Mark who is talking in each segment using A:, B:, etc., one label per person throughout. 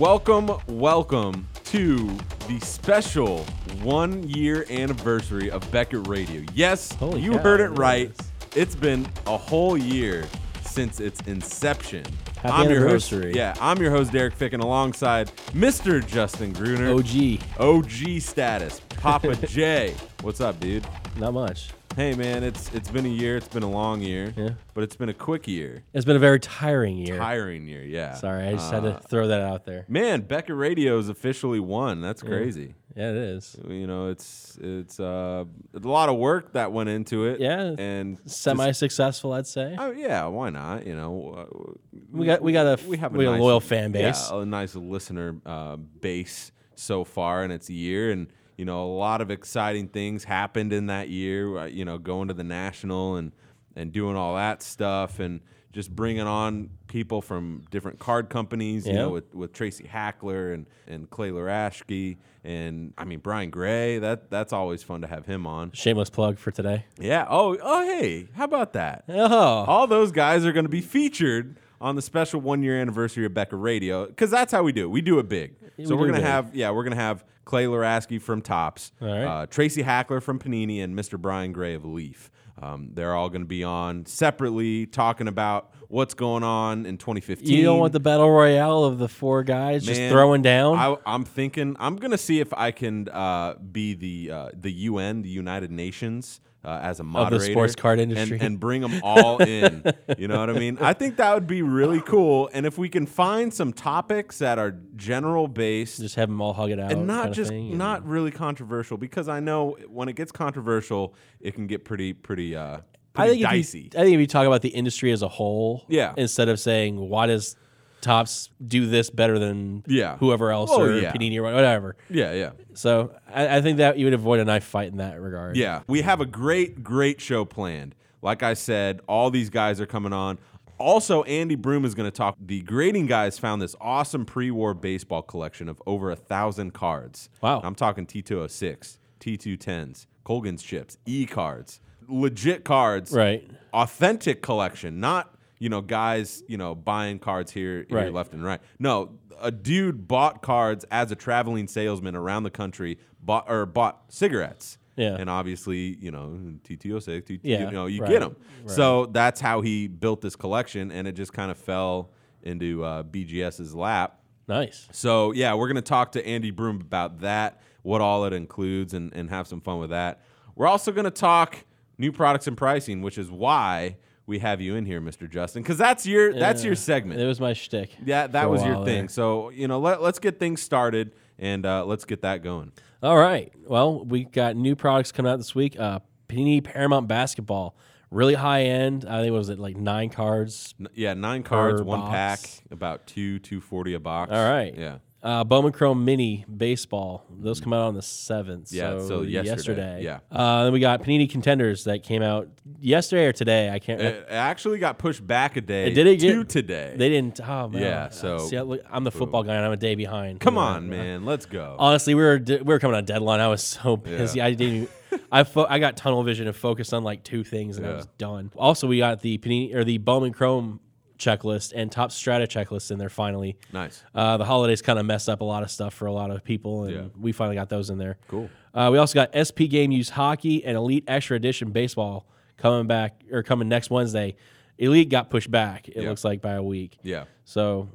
A: Welcome, welcome to the special one year anniversary of Beckett Radio. Yes,
B: Holy
A: you
B: cow,
A: heard it right. It's been a whole year since its inception.
B: Happy
A: I'm your host-
B: anniversary.
A: yeah, I'm your host, Derek Ficken, alongside Mr. Justin Gruner.
B: OG,
A: OG status. Papa J. What's up, dude?
B: not much.
A: Hey man, it's it's been a year, it's been a long year,
B: Yeah.
A: but it's been a quick year.
B: It's been a very tiring year.
A: Tiring year, yeah.
B: Sorry, I just had
A: Uh,
B: to throw that out there.
A: Man, Beckett Radio is officially won. That's crazy.
B: Yeah, it is.
A: You know, it's it's uh, a lot of work that went into it.
B: Yeah,
A: and
B: Semi-successful, I'd say.
A: oh yeah, why not? You know, uh,
B: We got- we got a
A: we have a,
B: we got a loyal fan base.
A: yeah, a nice listener uh, base so far in its year, and you know, a lot of exciting things happened in that year. uh, You know, going to the national and and doing all that stuff, and just bringing on people from different card companies. You
B: Yeah.
A: know, with with Tracy Hackler and and Clay Luraschi, and I mean Brian Gray. That that's always fun to have him on.
B: Shameless plug for today.
A: Yeah. Oh, oh, hey, how about that?
B: Oh,
A: All those guys are going to be featured on the special one year anniversary of Beckett Radio because that's how we do it. We do it big.
B: we
A: so we're gonna
B: big.
A: have yeah, we're gonna have Clay Luraschi from
B: Topps, right.
A: uh, Tracy Hackler from Panini, and Mr. Brian Gray of Leaf. Um, they're all going to be on separately talking about what's going on in 2015.
B: you don't want the battle royale of the four guys just throwing down?
A: I, I'm thinking I'm gonna see if I can uh, be the uh, the UN, the United Nations, uh, as a moderator
B: sports card
A: and-
B: industry.
A: and, bring them all in. You know what I mean? I think that would be really cool. And if we can find some topics that are general based
B: just have them all hug it out,
A: and not just
B: thing, and-
A: not really controversial, because I know when it gets controversial, it can get pretty pretty uh,
B: I think if
A: dicey.
B: you, I think if you talk about the industry as a whole,
A: Yeah.
B: instead of saying why does Topps do this better than
A: Yeah.
B: whoever else
A: Oh,
B: or
A: yeah.
B: Panini or whatever.
A: yeah, yeah.
B: So I, I think that you would avoid a knife fight in that regard.
A: Yeah, we have a great, great show planned. Like I said, all these guys are coming on. Also, Andy Broome is going to talk. The grading guys found this awesome pre-war baseball collection of over a thousand cards.
B: Wow.
A: I'm talking T206, T210s, Colgan's chips, E cards, legit cards,
B: Right.
A: Authentic collection, not you know guys you know buying cards here, here
B: Right.
A: left and right. No, a dude bought cards as a traveling salesman around the country, bought or bought cigarettes.
B: Yeah.
A: And obviously, you know, TT06, TT,
B: Yeah,
A: you know, you
B: right,
A: get them.
B: right.
A: So that's how he built this collection, and it just kind of fell into uh, BGS's lap.
B: Nice.
A: So yeah, we're gonna talk to Andy Broome about that, what all it includes, and, and have some fun with that. We're also gonna talk new products and pricing, which is why we have you in here, Mr. Justin, because that's your that's your segment.
B: It was my shtick.
A: yeah, that was your thing.
B: there.
A: So you know, let, let's get things started and uh, let's get that going.
B: All right. Well, we got new products coming out this week. Uh, Panini Paramount Basketball, really high end. I think what was it like nine cards.
A: N- yeah, nine cards, one
B: box.
A: pack, about two two forty a box.
B: All right.
A: Yeah.
B: Uh, Bowman Chrome Mini Baseball. Those come out on the seventh.
A: Yeah, so yesterday, yeah.
B: Uh, then we got Panini Contenders that came out yesterday or today. I can't.
A: It actually got pushed back a day.
B: It did it
A: to
B: get-
A: today.
B: they didn't. Oh man.
A: Yeah, so-
B: See, I I'm the football guy and I'm a day behind.
A: Come
B: Yeah.
A: on, man, let's go.
B: Honestly, we were we were coming on deadline. I was so busy.
A: Yeah.
B: I didn't. Even, I fo- I got tunnel vision and focused on like two things, and I was done. Also, we got the Panini or the Bowman Chrome checklist and Topps Strata checklist in there finally.
A: nice.
B: Uh, the holidays kind of messed up a lot of stuff for a lot of people, and
A: Yeah.
B: we finally got those in there.
A: Cool.
B: Uh, we also got SP Game Use Hockey and Elite Extra Edition Baseball coming back or coming next Wednesday. Elite got pushed back. It
A: Yeah.
B: looks like by a week.
A: Yeah.
B: So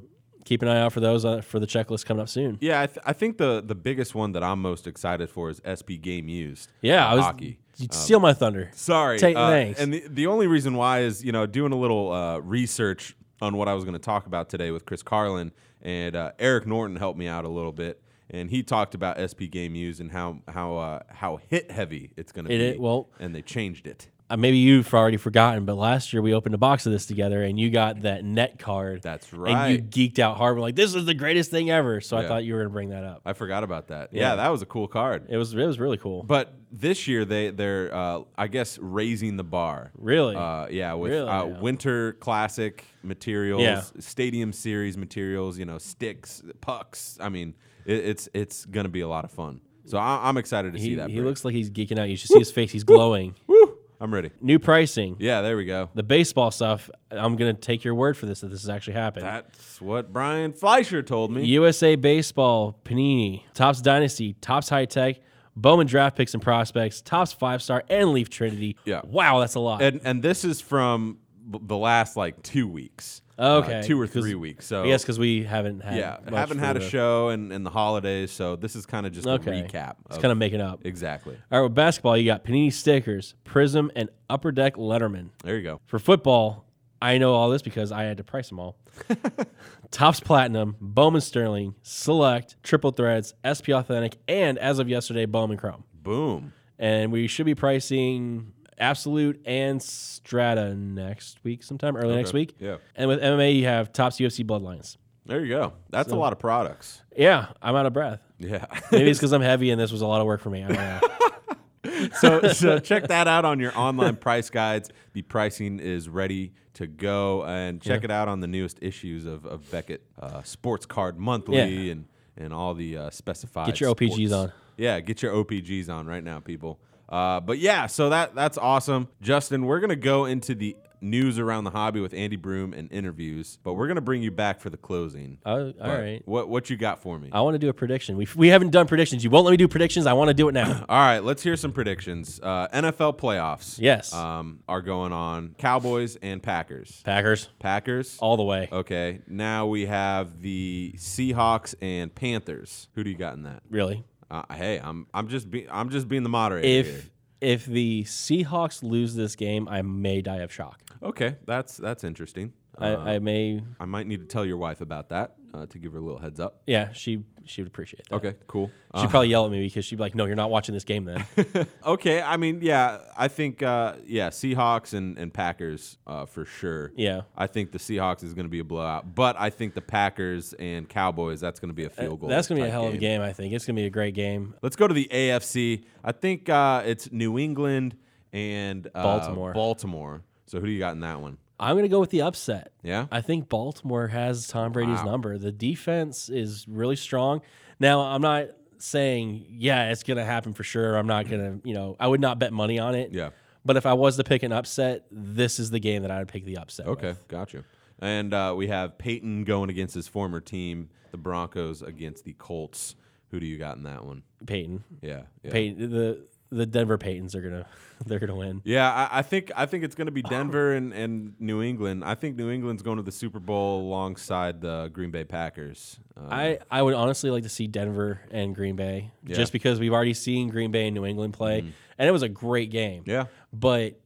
B: keep an eye out for those uh, for the checklist coming up soon.
A: Yeah, I, th- I think the the biggest one that I'm most excited for is SP Game Used.
B: Yeah, I was.
A: hockey.
B: You'd steal my thunder.
A: Sorry.
B: Take-
A: uh,
B: thanks.
A: And the, the only reason why is, you know, doing a little uh, research on what I was going to talk about today with Chris Carlin and uh, Eric Norton helped me out a little bit. And he talked about SP Game Use and how how uh, how hit heavy it's going to
B: It
A: be.
B: is- well-
A: and they changed it.
B: Uh, maybe you've already forgotten, but last year we opened a box of this together, and you got that net card.
A: That's right.
B: And you geeked out hard. We're like, "This is the greatest thing ever!" So I thought you were gonna bring that up.
A: I forgot about that.
B: Yeah.
A: Yeah, that was a cool card.
B: It was it was really cool.
A: But this year they they're uh, I guess raising the bar.
B: Really?
A: Uh, yeah, with
B: Really?
A: uh,
B: Yeah.
A: winter classic materials,
B: Yeah.
A: stadium series materials, you know, sticks, pucks. I mean, it, it's it's gonna be a lot of fun. So I, I'm excited to see that.
B: he
A: break.
B: looks like he's geeking out. You should see his face. He's glowing.
A: Woo! I'm ready.
B: New pricing.
A: Yeah, there we go.
B: The baseball stuff. I'm gonna take your word for this that this has actually happened.
A: That's what Brian Fleischer told me.
B: USA Baseball, Panini, Topps Dynasty, Topps High Tech, Bowman Draft Picks and Prospects, Topps Five Star, and Leaf Trinity.
A: Yeah.
B: Wow, that's a lot.
A: And and this is from b- the last like two weeks.
B: Okay,
A: Uh, two or three weeks. So
B: yes, because we haven't had.
A: yeah, haven't had a
B: the-
A: show and, and the holidays, so this is kind of just
B: Okay.
A: a recap.
B: It's kind of making up.
A: exactly.
B: All right, with basketball, you got Panini stickers, Prism, and Upper Deck Letterman.
A: There you go.
B: For football, I know all this because I had to price them all. Topps Platinum, Bowman Sterling, Select, Triple Threads, SP Authentic, and as of yesterday, Bowman Chrome.
A: Boom.
B: And we should be pricing Absolute and Strata next week, sometime early next week.
A: Yeah.
B: And with MMA, you have Topps UFC Bloodlines.
A: There you go. That's a lot of products.
B: Yeah, I'm out of breath.
A: Yeah.
B: Maybe it's because I'm heavy and this was a lot of work for me. I don't know.
A: so, so check that out on your online price guides. The pricing is ready to go, and check it out on the newest issues of, of Beckett uh, Sports Card Monthly
B: Yeah.
A: and and all the uh, specified.
B: Get your OPGs
A: sports.
B: on.
A: Yeah, get your OPGs on right now, people. Uh, but yeah, so that that's awesome, Justin. We're gonna go into the news around the hobby with Andy Broome and interviews, but we're gonna bring you back for the closing.
B: Oh, all
A: But
B: right.
A: What what you got for me?
B: I want to do a prediction. We, we haven't done predictions. You won't let me do predictions. I want to do it now.
A: All right, let's hear some predictions. Uh, NFL playoffs.
B: Yes.
A: Um, are going on. Cowboys and Packers.
B: Packers,
A: Packers.
B: all the way.
A: Okay. Now we have the Seahawks and Panthers. Who do you got in that?
B: Really.
A: Uh, hey, I'm I'm just be, I'm just being the moderator. here.
B: If if the Seahawks lose this game, I may die of shock.
A: okay, that's that's interesting.
B: I,
A: Uh,
B: I may.
A: I might need to tell your wife about that uh, to give her a little heads up.
B: Yeah, she she would appreciate that.
A: Okay, cool.
B: She'd
A: Uh,
B: probably yell at me because she'd be like, "No, you're not watching this game then."
A: okay, I mean, yeah, I think, uh, yeah, Seahawks and, and Packers uh, for sure.
B: yeah.
A: I think the Seahawks is going to be a blowout, but I think the Packers and Cowboys that's going to be a field goal.
B: That's gonna be a hell of a game. I think it's gonna be a great game.
A: Let's go to the AFC. I think uh, it's New England and uh,
B: Baltimore.
A: Baltimore. So who do you got in that one?
B: I'm gonna go with the upset.
A: Yeah.
B: I think Baltimore has Tom Brady's
A: Wow.
B: number. The defense is really strong. Now, I'm not saying yeah, it's gonna happen for sure. I'm not gonna, you know, I would not bet money on it.
A: Yeah.
B: But if I was to pick an upset, this is the game that I would pick the upset. with.
A: Okay, gotcha. And uh, we have Peyton going against his former team, the Broncos against the Colts. Who do you got in that one?
B: Peyton.
A: Yeah. yeah.
B: Peyton the the Denver Peytons are gonna they're gonna win.
A: Yeah, I, I think I think it's going to be Denver and, and New England. I think New England's going to the Super Bowl alongside the Green Bay Packers. Uh,
B: I, I would honestly like to see Denver and Green Bay
A: Yeah.
B: Just because we've already seen Green Bay and New England play, and it was a great game.
A: yeah,
B: But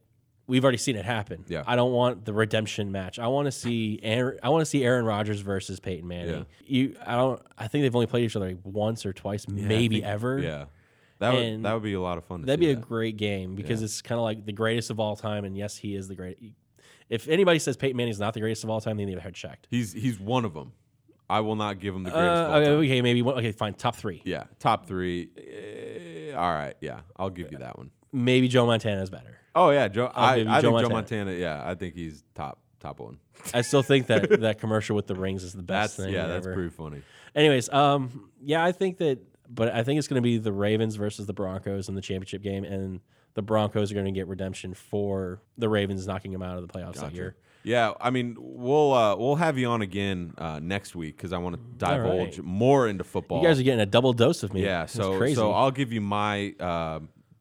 B: we've already seen it happen.
A: Yeah.
B: I don't want the redemption match. I want to see Aaron, I want to see Aaron Rodgers versus Peyton Manning. You I don't I think they've only played each other like once or twice,
A: Yeah,
B: maybe
A: think-
B: ever.
A: Yeah, that would
B: And
A: that would be a lot of fun. To
B: That'd be a great game because
A: Yeah.
B: it's kind of like the greatest of all time, and yes, he is the great. If anybody says Peyton Manning's not the greatest of all time, then they've had checked.
A: He's he's one of them. I will not give him the greatest.
B: Uh,
A: of all
B: okay, maybe one, okay, fine, top three.
A: Yeah, top three. Eh, all right, yeah, I'll give you that one.
B: Maybe Joe Montana is better.
A: Oh yeah, Joe. I, I
B: Joe
A: think Joe
B: Montana.
A: Montana. Yeah, I think he's top top one.
B: I still think that that commercial with the rings is the best
A: That's
B: thing.
A: yeah, that's
B: ever.
A: pretty funny.
B: Anyways, um, yeah, I think that, but I think it's going to be the Ravens versus the Broncos in the championship game, and the Broncos are going to get redemption for the Ravens knocking them out of the playoffs that year.
A: Yeah, I mean, we'll uh, we'll have you on again uh, next week because I want to divulge
B: right.
A: more into football.
B: You guys are getting a double dose of me.
A: yeah, so
B: crazy.
A: so I'll give you my uh,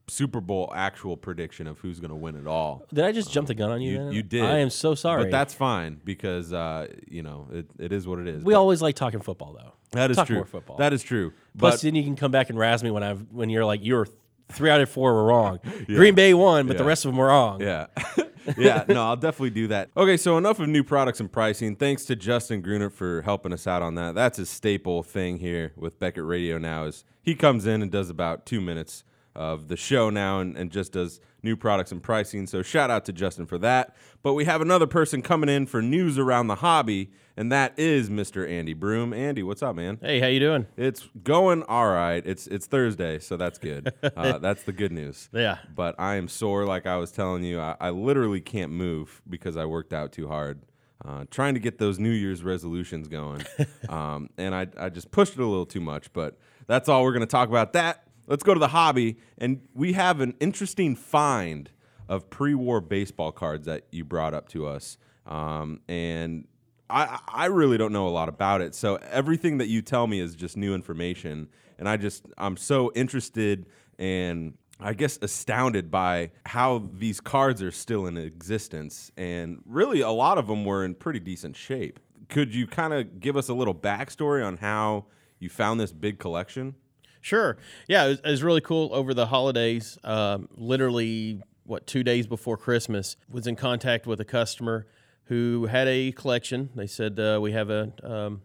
A: Super Bowl actual prediction of who's going to win it all.
B: did I just jump the gun on you?
A: You- you did.
B: I am so sorry.
A: But that's fine because uh, you know it, it is what it is.
B: we
A: But
B: always like talking football, though.
A: that is
B: talk
A: true.
B: more football.
A: That is true.
B: Plus,
A: But
B: then you can come back and razz me when I've when you're like you're three out of four were wrong. Green Bay won, but the rest of them were wrong.
A: Yeah. yeah, no, I'll definitely do that. Okay, so enough of new products and pricing. Thanks to Justin Gruner for helping us out on that. That's his staple thing here with Beckett Radio now is he comes in and does about two minutes of the show now and, and just does new products and pricing. So shout out to Justin for that. But we have another person coming in for news around the hobby, and that is Mr. Andy Broome. Andy, what's up, man?
B: Hey, how you doing?
A: It's going all right. It's it's Thursday, so that's good. Uh, that's the good news
B: Yeah.
A: but I am sore. Like I was telling you, I, I literally can't move because I worked out too hard, uh, trying to get those New Year's resolutions going, um, and I, I just pushed it a little too much. But that's all we're going to talk about. That let's go to the hobby, and we have an interesting find of pre-war baseball cards that you brought up to us, um, and I I really don't know a lot about it. So everything that you tell me is just new information, and I just I'm so interested and I guess astounded by how these cards are still in existence, and really a lot of them were in pretty decent shape. Could you kind of give us a little backstory on how you found this big collection?
C: Sure. Yeah, it was, it was really cool over the holidays. Um, literally, what two days before Christmas, was in contact with a customer who had a collection. They said uh, we have a um,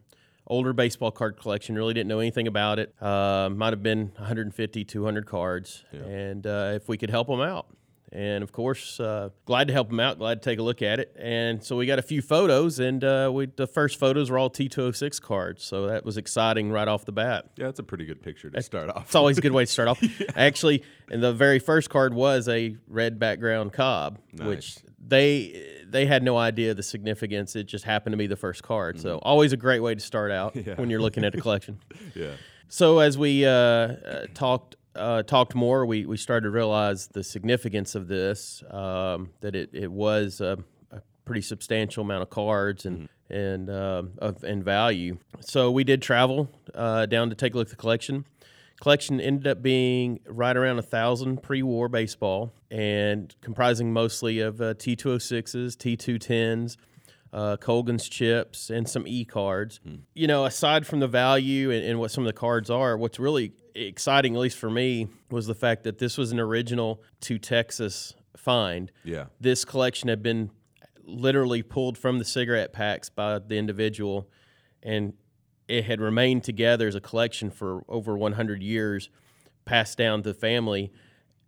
C: older baseball card collection. Really didn't know anything about it. Uh, might have been 150, 200 cards, and uh, if we could help them out. And of course, uh, glad to help them out. Glad to take a look at it. And so we got a few photos, and uh, we the first photos were all T206 cards. So that was exciting right off the bat.
A: Yeah, that's a pretty good picture to start off.
C: It's always a good way to start off. Actually, and the very first card was a red background Cobb, which they they had no idea the significance. It just happened to be the first card. So always a great way to start out
A: Yeah.
C: when you're looking at a collection.
A: yeah,
C: So as we uh, uh, talked uh, talked more, we, we started to realize the significance of this. Um, that it it was a, a pretty substantial amount of cards and and um of and value. So we did travel uh, down to take a look at the collection. Collection ended up being right around a thousand pre-war baseball and comprising mostly of uh, T206s, T210s, uh, Colgan's chips, and some e cards. You know, aside from the value and, and what some of the cards are, what's really exciting, at least for me, was the fact that this was an original to Texas find.
A: yeah,
C: This collection had been literally pulled from the cigarette packs by the individual, and it had remained together as a collection for over 100 years, passed down to the family.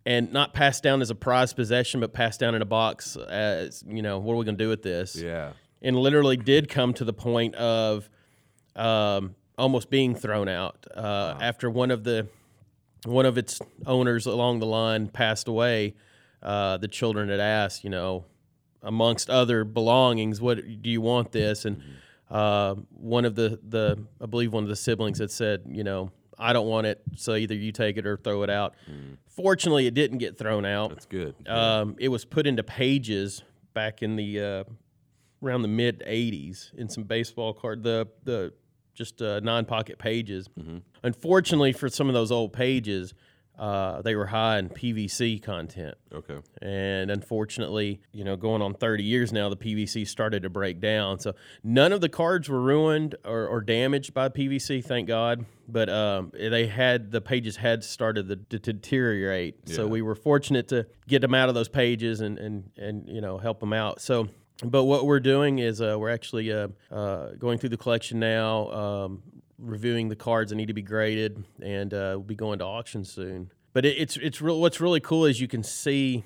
C: And not passed down as a prized possession, but passed down in a box as, you know, what are we going to do with this?
A: yeah,
C: and literally did come to the point of um, almost being thrown out uh, after one of the one of its owners along the line passed away. Uh, the children had asked, you know, amongst other belongings, what do you want this? And uh, one of the the I believe one of the siblings had said, you know, I don't want it, so either you take it or throw it out. Fortunately, it didn't get thrown out.
A: that's good.
C: Um, it was put into pages back in the uh, around the mid '80s in some baseball card the the just uh, non-pocket pages. Unfortunately, for some of those old pages, uh, they were high in PVC content,
A: okay,
C: and unfortunately, you know, going on 30 years now, the PVC started to break down. So none of the cards were ruined or, or damaged by PVC, thank God. But um, they had the pages had started to, to deteriorate. So we were fortunate to get them out of those pages and and and you know help them out. So. But what we're doing is uh, we're actually uh, uh, going through the collection now, um, reviewing the cards that need to be graded, and uh, we'll be going to auction soon. But it, it's it's real. What's really cool is you can see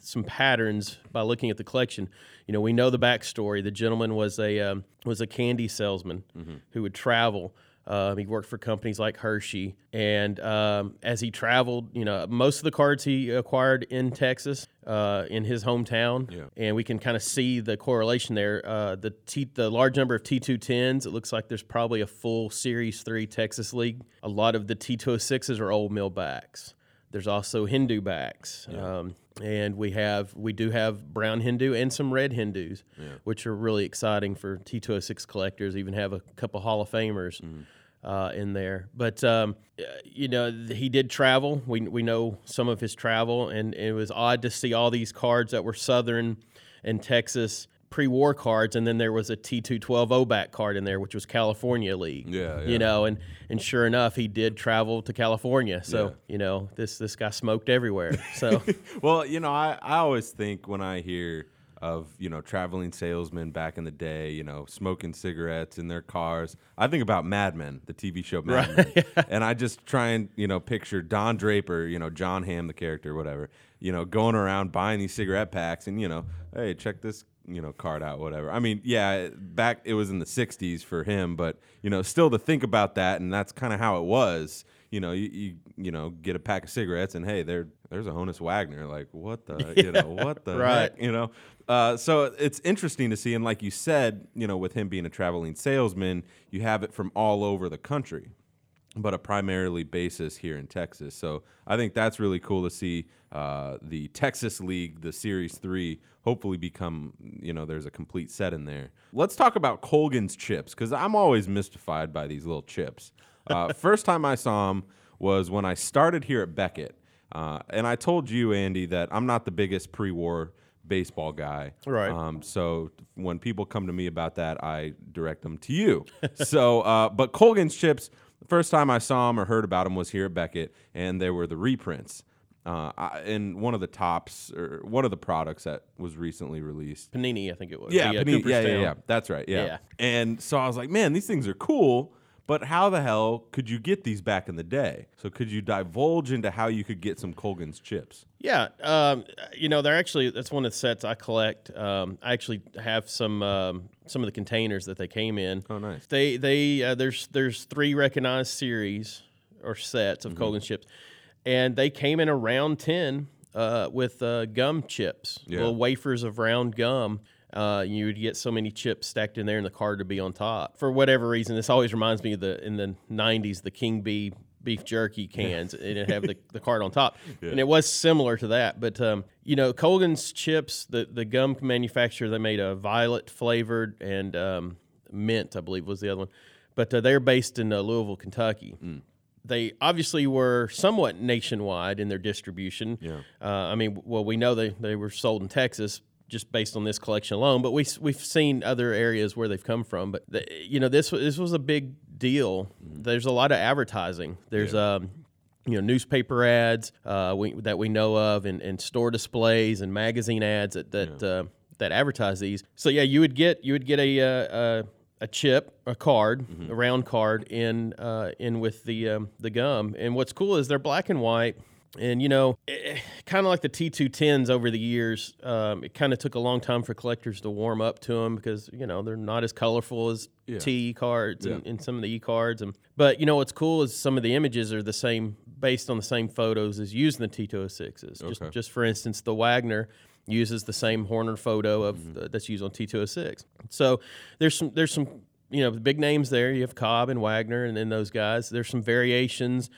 C: some patterns by looking at the collection. You know, we know the backstory. The gentleman was a um, was a candy salesman who would travel. Um, he worked for companies like Hershey, and um, as he traveled, you know, most of the cards he acquired in Texas, uh, in his hometown,
A: Yeah.
C: and we can kind of see the correlation there. Uh, the T, the large number of T210s, it looks like there's probably a full Series Three Texas League. A lot of the T206s are old mill backs. There's also Hindu backs, um, and we have we do have brown Hindu and some red Hindus, which are really exciting for T206 collectors. Even have a couple Hall of Famers uh, in there. But um, uh, you know, he did travel. We we know some of his travel, and it was odd to see all these cards that were Southern and Texas pre-war cards, and then there was a T212 Obak card in there, which was California League.
A: Yeah, yeah.
C: You know, and and sure enough, he did travel to California. So
A: Yeah.
C: you know, this this guy smoked everywhere. So
A: well, you know, I, I always think when I hear of, you know, traveling salesmen back in the day, you know, smoking cigarettes in their cars, I think about Mad Men, the TV show Mad Men. And I just try and, you know, picture Don Draper, you know, John Hamm, the character, whatever, you know, going around buying these cigarette packs and, you know, hey, check this, you know, card out, whatever. I mean, yeah, back it was in the 60s for him, but, you know, still to think about that, and that's kind of how it was you know, you, you you know get a pack of cigarettes and hey, there there's a Honus Wagner. Like what the you know what the
C: Right.
A: heck you know. Uh, so it's interesting to see, and like you said, you know, with him being a traveling salesman, you have it from all over the country. but a primarily basis here in Texas. So I think that's really cool to see uh, the Texas League, the Series Three, hopefully become you know there's a complete set in there. Let's talk about Colgan's chips because I'm always mystified by these little chips. Uh, first time I saw him was when I started here at Beckett, uh, and I told you Andy that I'm not the biggest pre-war baseball guy.
C: Right.
A: Um, so when people come to me about that, I direct them to you. so, uh, but Colgan's chips, the first time I saw them or heard about them was here at Beckett, and they were the reprints. Uh, I, and one of the Topps or one of the products that was recently released.
C: Panini, I think it was.
A: Yeah,
C: uh,
A: Panini- yeah, yeah, yeah. That's right. Yeah.
C: Yeah.
A: And so I was like, man, these things are cool, but how the hell could you get these back in the day? So could you divulge into how you could get some Colgan's chips?
C: Yeah, um, you know, they're actually that's one of the sets I collect. Um, I actually have some um, some of the containers that they came in.
A: Oh, nice.
C: They they uh, there's there's three recognized series or sets
A: Mm-hmm.
C: of Colgan chips, and they came in a round ten uh, with uh, gum chips,
A: Yeah.
C: little wafers of round gum. Uh, you would get so many chips stacked in there, and the card to be on top. For whatever reason, this always reminds me of the in the '90s the King Bee beef jerky cans, and it have the, the card on top, and it was similar to that. But um, you know, Colgan's chips, the the gum manufacturer, they made a violet flavored and um, mint, I believe, was the other one. But uh, they're based in uh, Louisville, Kentucky. They obviously were somewhat nationwide in their distribution.
A: Yeah.
C: Uh, I mean, well, we know they, they were sold in Texas just based on this collection alone, but we we've seen other areas where they've come from. But the, you know, this this was a big deal. There's a lot of advertising. There's um, you know, newspaper ads uh, we, that we know of, and, and store displays and magazine ads that that uh, that advertise these. So yeah, you would get you would get a uh, a, a chip, a card, a round card in uh, in with the um, the gum. And what's cool is they're black and white. And you know, kind of like the T210s over the years, um, it kind of took a long time for collectors to warm up to them because you know they're not as colorful as
A: Yeah.
C: T cards and, and some of the E cards. And but you know what's cool is some of the images are the same, based on the same photos as used in the T206s. Just
A: Okay.
C: just for instance, the Wagner uses the same Horner photo of
A: Mm-hmm.
C: uh, that's used on T206. So there's some there's some you know big names there. You have Cobb and Wagner, and then those guys. There's some variations.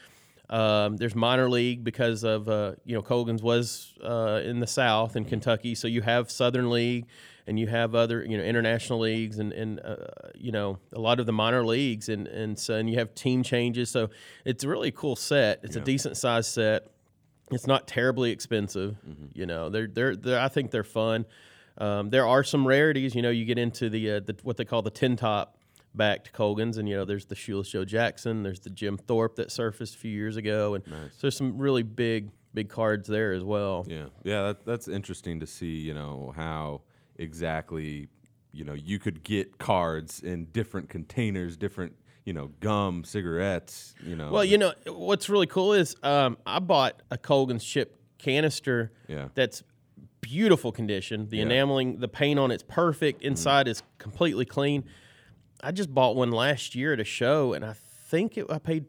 C: Um, there's minor league because of uh, you know Colgan's was uh, in the South in Kentucky, so you have Southern League and you have other you know international leagues and and uh, you know a lot of the minor leagues and and so and you have team changes. So it's a really cool set. It's a decent sized set. It's not terribly expensive. You know they're, they're they're I think they're fun. Um, there are some rarities. You know you get into the, uh, the what they call the tin top backed Colgans, and you know there's the Shoeless Joe Jackson, there's the Jim Thorpe that surfaced a few years ago, and so there's some really big big cards there as well.
A: Yeah, yeah, that, that's interesting to see. You know how exactly you know you could get cards in different containers, different you know gum, cigarettes. You know,
C: Well, you know what's really cool is um, I bought a Colgan's chip canister
A: Yeah.
C: that's beautiful condition. The enameling, the paint on it's perfect. Inside is completely clean. I just bought one last year at a show, and I think it, I paid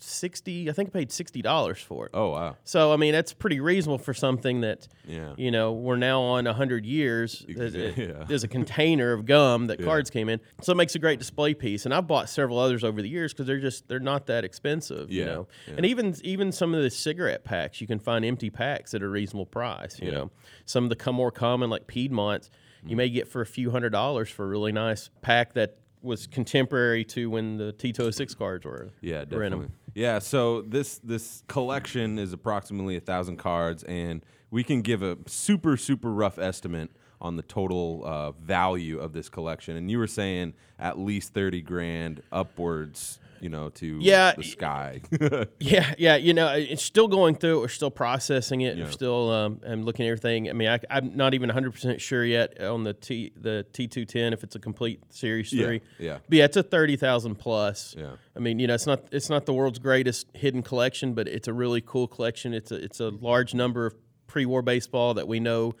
C: sixty. I think I paid sixty dollars for it.
A: oh wow,
C: So I mean that's pretty reasonable for something that
A: Yeah.
C: you know we're now on hundred years. There's,
A: Yeah.
C: there's a container of gum that cards came in, so it makes a great display piece. And I've bought several others over the years because they're just they're not that expensive. You know,
A: yeah.
C: and even even some of the cigarette packs you can find empty packs at a reasonable price. You
A: Yeah.
C: know, some of the come more common like Piedmont's
A: Mm.
C: you may get for a few hundred dollars for a really nice pack that was contemporary to when the T206 cards were.
A: Yeah,
C: were in 'em.
A: definitely. Yeah, so this this collection is approximately a thousand cards, and we can give a super super rough estimate on the total uh, value of this collection. And you were saying at least thirty grand upwards, you know, to
C: Yeah,
A: the sky.
C: Yeah, yeah. You know, it's still going through it. We're still processing it.
A: Yeah.
C: We're still um, I'm looking at everything. I mean, I, I'm not even 100 percent sure yet on the T the T210 if it's a complete Series three.
A: Yeah, yeah.
C: But yeah, it's a thirty thousand plus.
A: Yeah.
C: I mean, you know, it's not it's not the world's greatest hidden collection, but it's a really cool collection. It's a it's a large number of pre-war baseball that we know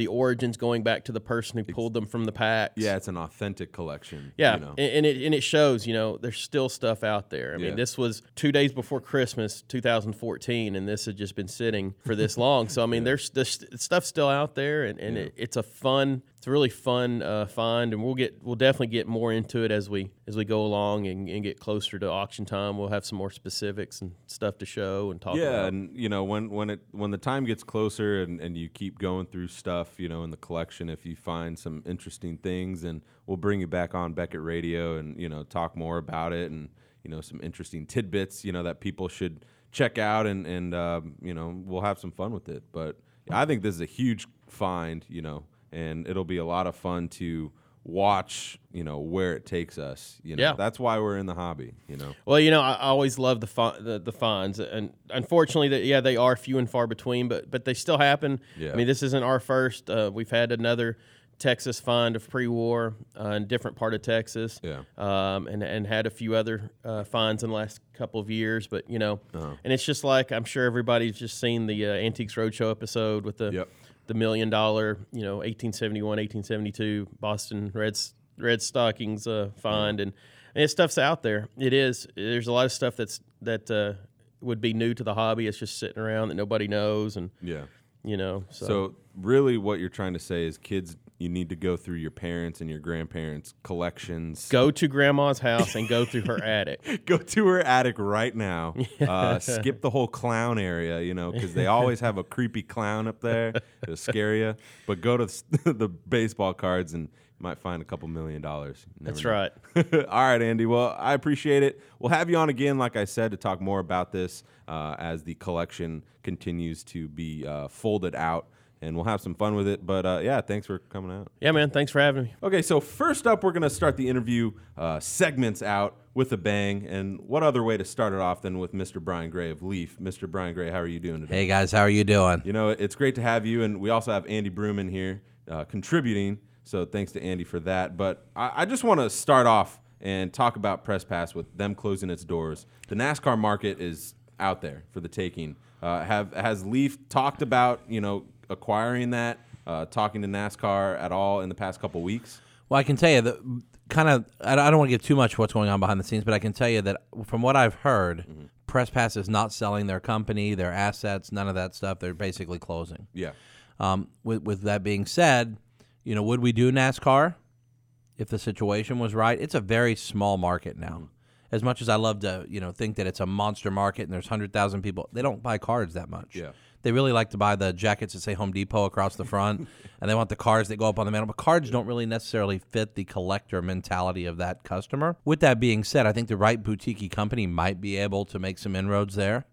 C: the origins going back to the person who pulled them from the packs.
A: yeah, it's an authentic collection.
C: Yeah,
A: you know.
C: and, and it and it shows. You know, there's still stuff out there. I
A: Yeah.
C: mean, this was two days before Christmas, 2014, and this had just been sitting for this long. So I mean, there's this stuff's still out there, and, and it, it's a fun it's a really fun uh, find, and we'll get we'll definitely get more into it as we as we go along and, and get closer to auction time. We'll have some more specifics and stuff to show and talk.
A: Yeah,
C: about.
A: and you know when when it when the time gets closer and, and you keep going through stuff, you know, in the collection, if you find some interesting things, and we'll bring you back on Beckett Radio and you know talk more about it and you know some interesting tidbits, you know, that people should check out and and um, you know we'll have some fun with it. But I think this is a huge find, you know, and it'll be a lot of fun to watch, you know, where it takes us. You know,
C: Yeah.
A: that's why we're in the hobby. You know.
C: Well, you know, I always love the the, the finds, and unfortunately, that yeah, they are few and far between, but but they still happen.
A: Yeah.
C: I mean, this isn't our first. Uh, we've had another Texas find of pre-war uh, in a different part of Texas.
A: Yeah.
C: Um, and and had a few other uh, finds in the last couple of years, but you know,
A: Uh-huh.
C: and it's just like I'm sure everybody's just seen the uh, Antiques Roadshow episode with the
A: Yep.
C: The million dollar, you know, 1871, 1872 Boston Reds Red Stockings uh, find, and, and stuff's out there. It is. There's a lot of stuff that's that uh, would be new to the hobby. It's just sitting around that nobody knows, and
A: Yeah.
C: you know. So,
A: So really, what you're trying to say is, kids, you need to go through your parents and your grandparents' collections.
C: go to grandma's house and go through her attic.
A: Go to her attic right now. Uh, skip the whole clown area, you know, because they always have a creepy clown up there to scare you. But go to the baseball cards and you might find a couple million dollars.
C: That's
A: know.
C: right.
A: All right, Andy. Well, I appreciate it. We'll have you on again, like I said, to talk more about this uh, as the collection continues to be uh, folded out, and we'll have some fun with it. But uh, yeah, thanks for coming out.
C: Yeah, man. Thanks for having me.
A: Okay, so first up, we're going to start the interview uh, segments out with a bang. And what other way to start it off than with Mr. Brian Gray of Leaf? Mr. Brian Gray, how are you doing today?
D: Hey guys, how are you doing?
A: You know, it's great to have you, and we also have Andy Bruman here uh, contributing. So thanks to Andy for that. But I, I just want to start off and talk about Press Pass with them closing its doors. The NASCAR market is out there for the taking. Uh, have has Leaf talked about you know acquiring that, uh, talking to NASCAR at all in the past couple weeks?
D: Well, I can tell you that kind of. I don't want to give too much what's going on behind the scenes, but I can tell you that from what I've heard, Press Pass is not selling their company, their assets, none of that stuff. They're basically closing.
A: Yeah.
D: Um, with with that being said, you know, would we do NASCAR if the situation was right? It's a very small market now. As much as I love to, you know, think that it's a monster market and there's hundred thousand people, they don't buy cards that much.
A: Yeah.
D: They really like to buy the jackets that say Home Depot across the front, and they want the cards that go up on the mantle. But cards don't really necessarily fit the collector mentality of that customer. With that being said, I think the right boutique company might be able to make some inroads there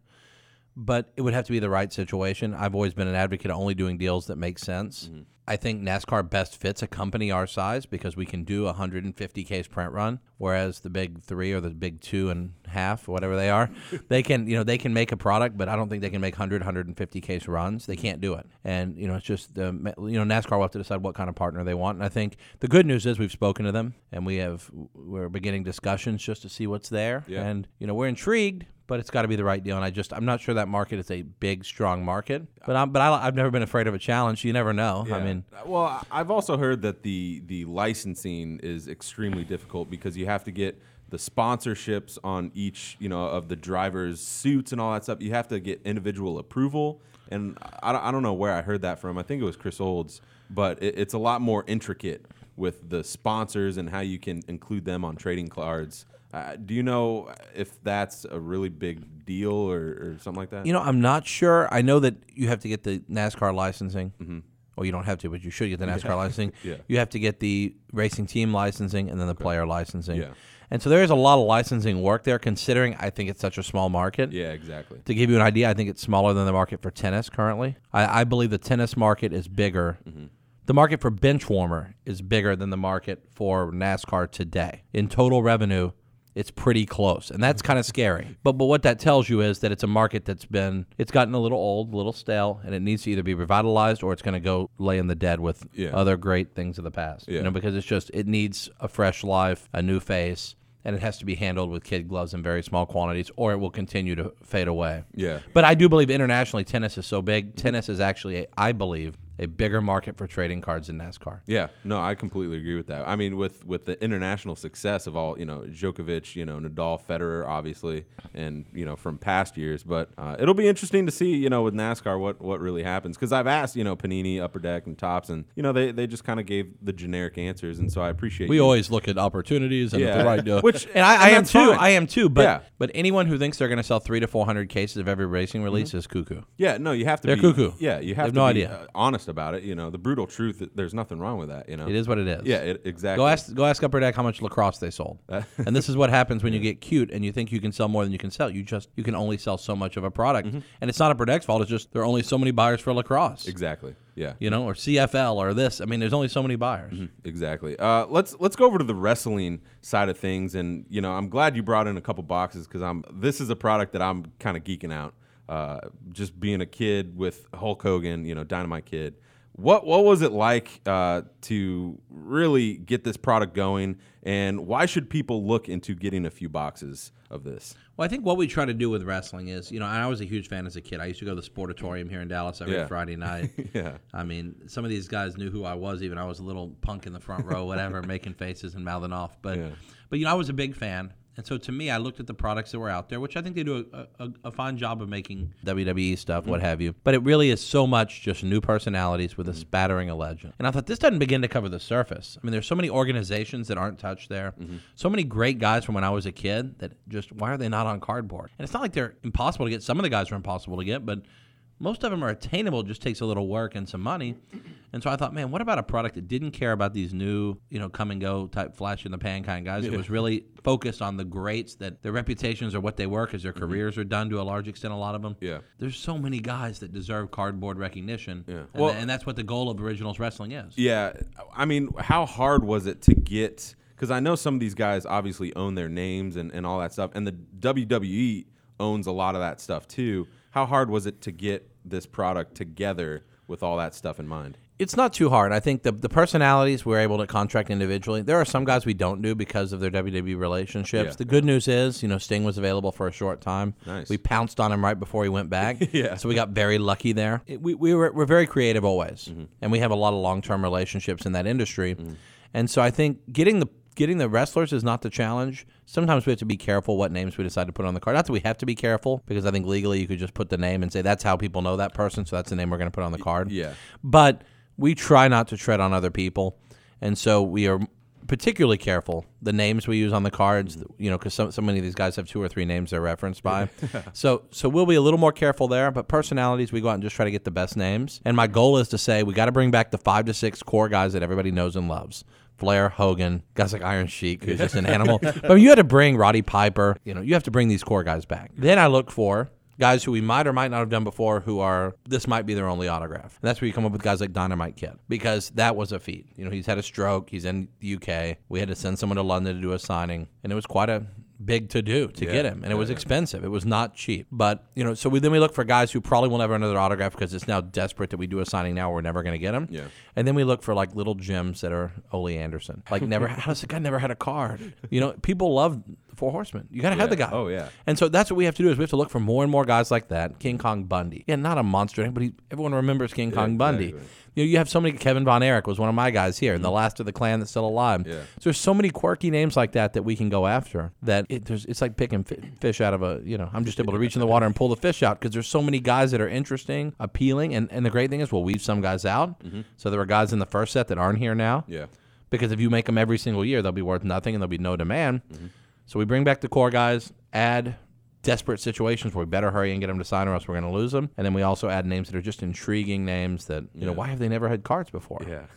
D: but it would have to be the right situation. I've always been an advocate of only doing deals that make sense. Mm-hmm. I think NASCAR best fits a company our size because we can do a 150 case print run, whereas the big three or the big two and half, whatever they are, they can you know they can make a product, but I don't think they can make 100 150 case runs. They can't do it, and you know it's just the you know NASCAR will have to decide what kind of partner they want. And I think the good news is we've spoken to them and we have we're beginning discussions just to see what's there,
A: Yeah.
D: and you know we're intrigued but it's got to be the right deal. And I just I'm not sure that market is a big strong market. But I'm but I, I've never been afraid of a challenge. You never know. I mean,
A: well, I've also heard that the the licensing is extremely difficult because you have to get the sponsorships on each, you know, of the drivers' suits and all that stuff. You have to get individual approval, and I, don't- I don't know where I heard that from. I think it was Chris Olds, but it, it's a lot more intricate with the sponsors and how you can include them on trading cards. Uh, do you know if that's a really big deal or, or something like that?
D: you know, I'm not sure. I know that you have to get the NASCAR licensing. Mm-hmm. Well, you don't have to, but you should get the NASCAR licensing.
A: Yeah.
D: You have to get the racing team licensing and then the player licensing.
A: Yeah.
D: And so there is a lot of licensing work there, considering I think it's such a small market.
A: yeah, exactly.
D: To give you an idea, I think it's smaller than the market for tennis currently. I, I believe the tennis market is bigger. Mm-hmm. The market for bench warmer is bigger than the market for NASCAR today. In total revenue, it's pretty close, and that's mm-hmm. kind of scary. But but what that tells you is that it's a market that's been it's gotten a little old, a little stale, and it needs to either be revitalized or it's going to go lay in the dead with
A: Yeah.
D: other great things of the past.
A: Yeah.
D: You know, because it's just it needs a fresh life, a new face. And it has to be handled with kid gloves in very small quantities, or it will continue to fade away.
A: Yeah.
D: But I do believe internationally tennis is so big. Tennis is actually, I believe, a bigger market for trading cards than NASCAR.
A: Yeah, no, I completely agree with that. I mean, with with the international success of all, you know, Djokovic, you know, Nadal, Federer, obviously, and you know from past years. But uh, it'll be interesting to see, you know, with NASCAR what what really happens because I've asked, you know, Panini, Upper Deck, and Topps, and you know they they just kind of gave the generic answers, and so I appreciate.
D: We
A: you.
D: always look at opportunities and
A: Yeah.
D: the right to
A: Which-
D: and I,
A: and
D: I am too.
A: fine.
D: I am too. But
A: Yeah.
D: but anyone who thinks they're going to sell three to four hundred cases of every racing release
A: Mm-hmm.
D: is cuckoo.
A: Yeah, no, you have to.
D: They're
A: be,
D: cuckoo.
A: Yeah, you have
D: have
A: to
D: no
A: be,
D: idea.
A: uh, honest about it. You know, the brutal truth. There's nothing wrong with that. You know,
D: It is what it is.
A: Yeah, it, exactly.
D: Go ask go ask Upper Deck how much lacrosse they sold. and this is what happens when you get cute and you think you can sell more than you can sell. You just you can only sell so much of a product,
A: Mm-hmm.
D: and it's not Upper Deck's fault. It's just there are only so many buyers for lacrosse.
A: Exactly. Yeah.
D: You know, or CFL or this. I mean, there's only so many buyers.
A: Exactly. Uh, let's let's go over to the wrestling side of things, and you know, I'm glad you brought in a couple boxes because I'm this is a product that I'm kind of geeking out. Uh, just being a kid with Hulk Hogan, you know, Dynamite Kid. What what was it like uh, to really get this product going, and why should people look into getting a few boxes of this?
D: Well, I think what we try to do with wrestling is, you know, I was a huge fan as a kid. I used to go to the Sportatorium here in Dallas every
A: Yeah.
D: Friday night.
A: Yeah.
D: I mean, some of these guys knew who I was. Even I was a little punk in the front row, whatever, making faces and mouthing off. But,
A: Yeah.
D: but you know, I was a big fan, and so to me, I looked at the products that were out there, which I think they do a, a, a fine job of making WWE stuff, what mm-hmm. have you. But it really is so much just new personalities with a mm-hmm. spattering of legend. And I thought this doesn't begin to cover the surface. I mean, there's so many organizations that aren't touched there. Mm-hmm. So many great guys from when I was a kid that just why are they not on cardboard? And it's not like they're impossible to get. Some of the guys are impossible to get, but most of them are attainable. Just takes a little work and some money. And so I thought, man, what about a product that didn't care about these new, you know, come and go type flash in the pan kind of guys? It was really focused on the greats that their reputations are what they were because their mm-hmm. careers are done to a large extent. A lot of them.
A: Yeah.
D: There's so many guys that deserve cardboard recognition.
A: Yeah.
D: And,
A: Well-
D: and that's what the goal of originals wrestling is.
A: Yeah, I mean, how hard was it to get? Because I know some of these guys obviously own their names and, and all that stuff, and the WWE owns a lot of that stuff too. How hard was it to get this product together with all that stuff in mind?
D: It's not too hard. I think the the personalities we're able to contract individually. There are some guys we don't do because of their WWE relationships.
A: Yeah.
D: The good news is, you know, Sting was available for a short time.
A: Nice.
D: We pounced on him right before he went back.
A: Yeah.
D: So we got very lucky there. It- we we were we're very creative always,
A: Mm-hmm.
D: and we have a lot of long term relationships in that industry. And so I think getting the getting the wrestlers is not the challenge. Sometimes we have to be careful what names we decide to put on the card. Not that we have to be careful, because I think legally you could just put the name and say that's how people know that person, so that's the name we're going to put on the card.
A: yeah.
D: But we try not to tread on other people, and so we are particularly careful the names we use on the cards. You know, because so, so many of these guys have two or three names they're referenced by. so so we'll be a little more careful there. But personalities, we go out and just try to get the best names. And my goal is to say we got to bring back the five to six core guys that everybody knows and loves. Flair, Hogan, guys like Iron Sheik, who's just an animal. But you had to bring Roddy Piper. You know, you have to bring these core guys back. Then I look for guys who we might or might not have done before who are this might be their only autograph. And that's where you come up with guys like Dynamite Kid because that was a feat. You know, he's had a stroke, he's in the UK. We had to send someone to London to do a signing, and it was quite a big to do to get him and it was expensive. It was not cheap. But you know so we then we look for guys who probably will never have another autograph because it's now desperate that we do a signing now we're never going to get him.
A: Yeah.
D: and then we look for like little gems that are Ole Anderson. Like never how does the guy never had a card? You know people love four horsemen you got to have the guy
A: Oh, yeah.
D: and so that's what we have to do is we have to look for more and more guys like that. King Kong Bundy. Yeah, not a monster, but he, everyone remembers King Kong Bundy.
A: exactly.
D: You know, you have so many. Kevin Von Erich was one of my guys here, and the mm. last of the clan that's still alive.
A: Yeah.
D: So there's so many quirky names like that that we can go after. That it, there's, it's like picking fi- fish out of a. You know, I'm just able to reach in the water and pull the fish out because there's so many guys that are interesting, appealing, and and the great thing is we'll weave some guys out. Mm-hmm. So there are guys in the first set that aren't here now
A: Yeah.
D: because if you make them every single year, they'll be worth nothing and there'll be no demand. Mm-hmm. So we bring back the core guys, add desperate situations where we better hurry and get them to sign or else we're going to lose them. And then we also add names that are just intriguing names that, you know, why have they never had cards before?
A: Yeah.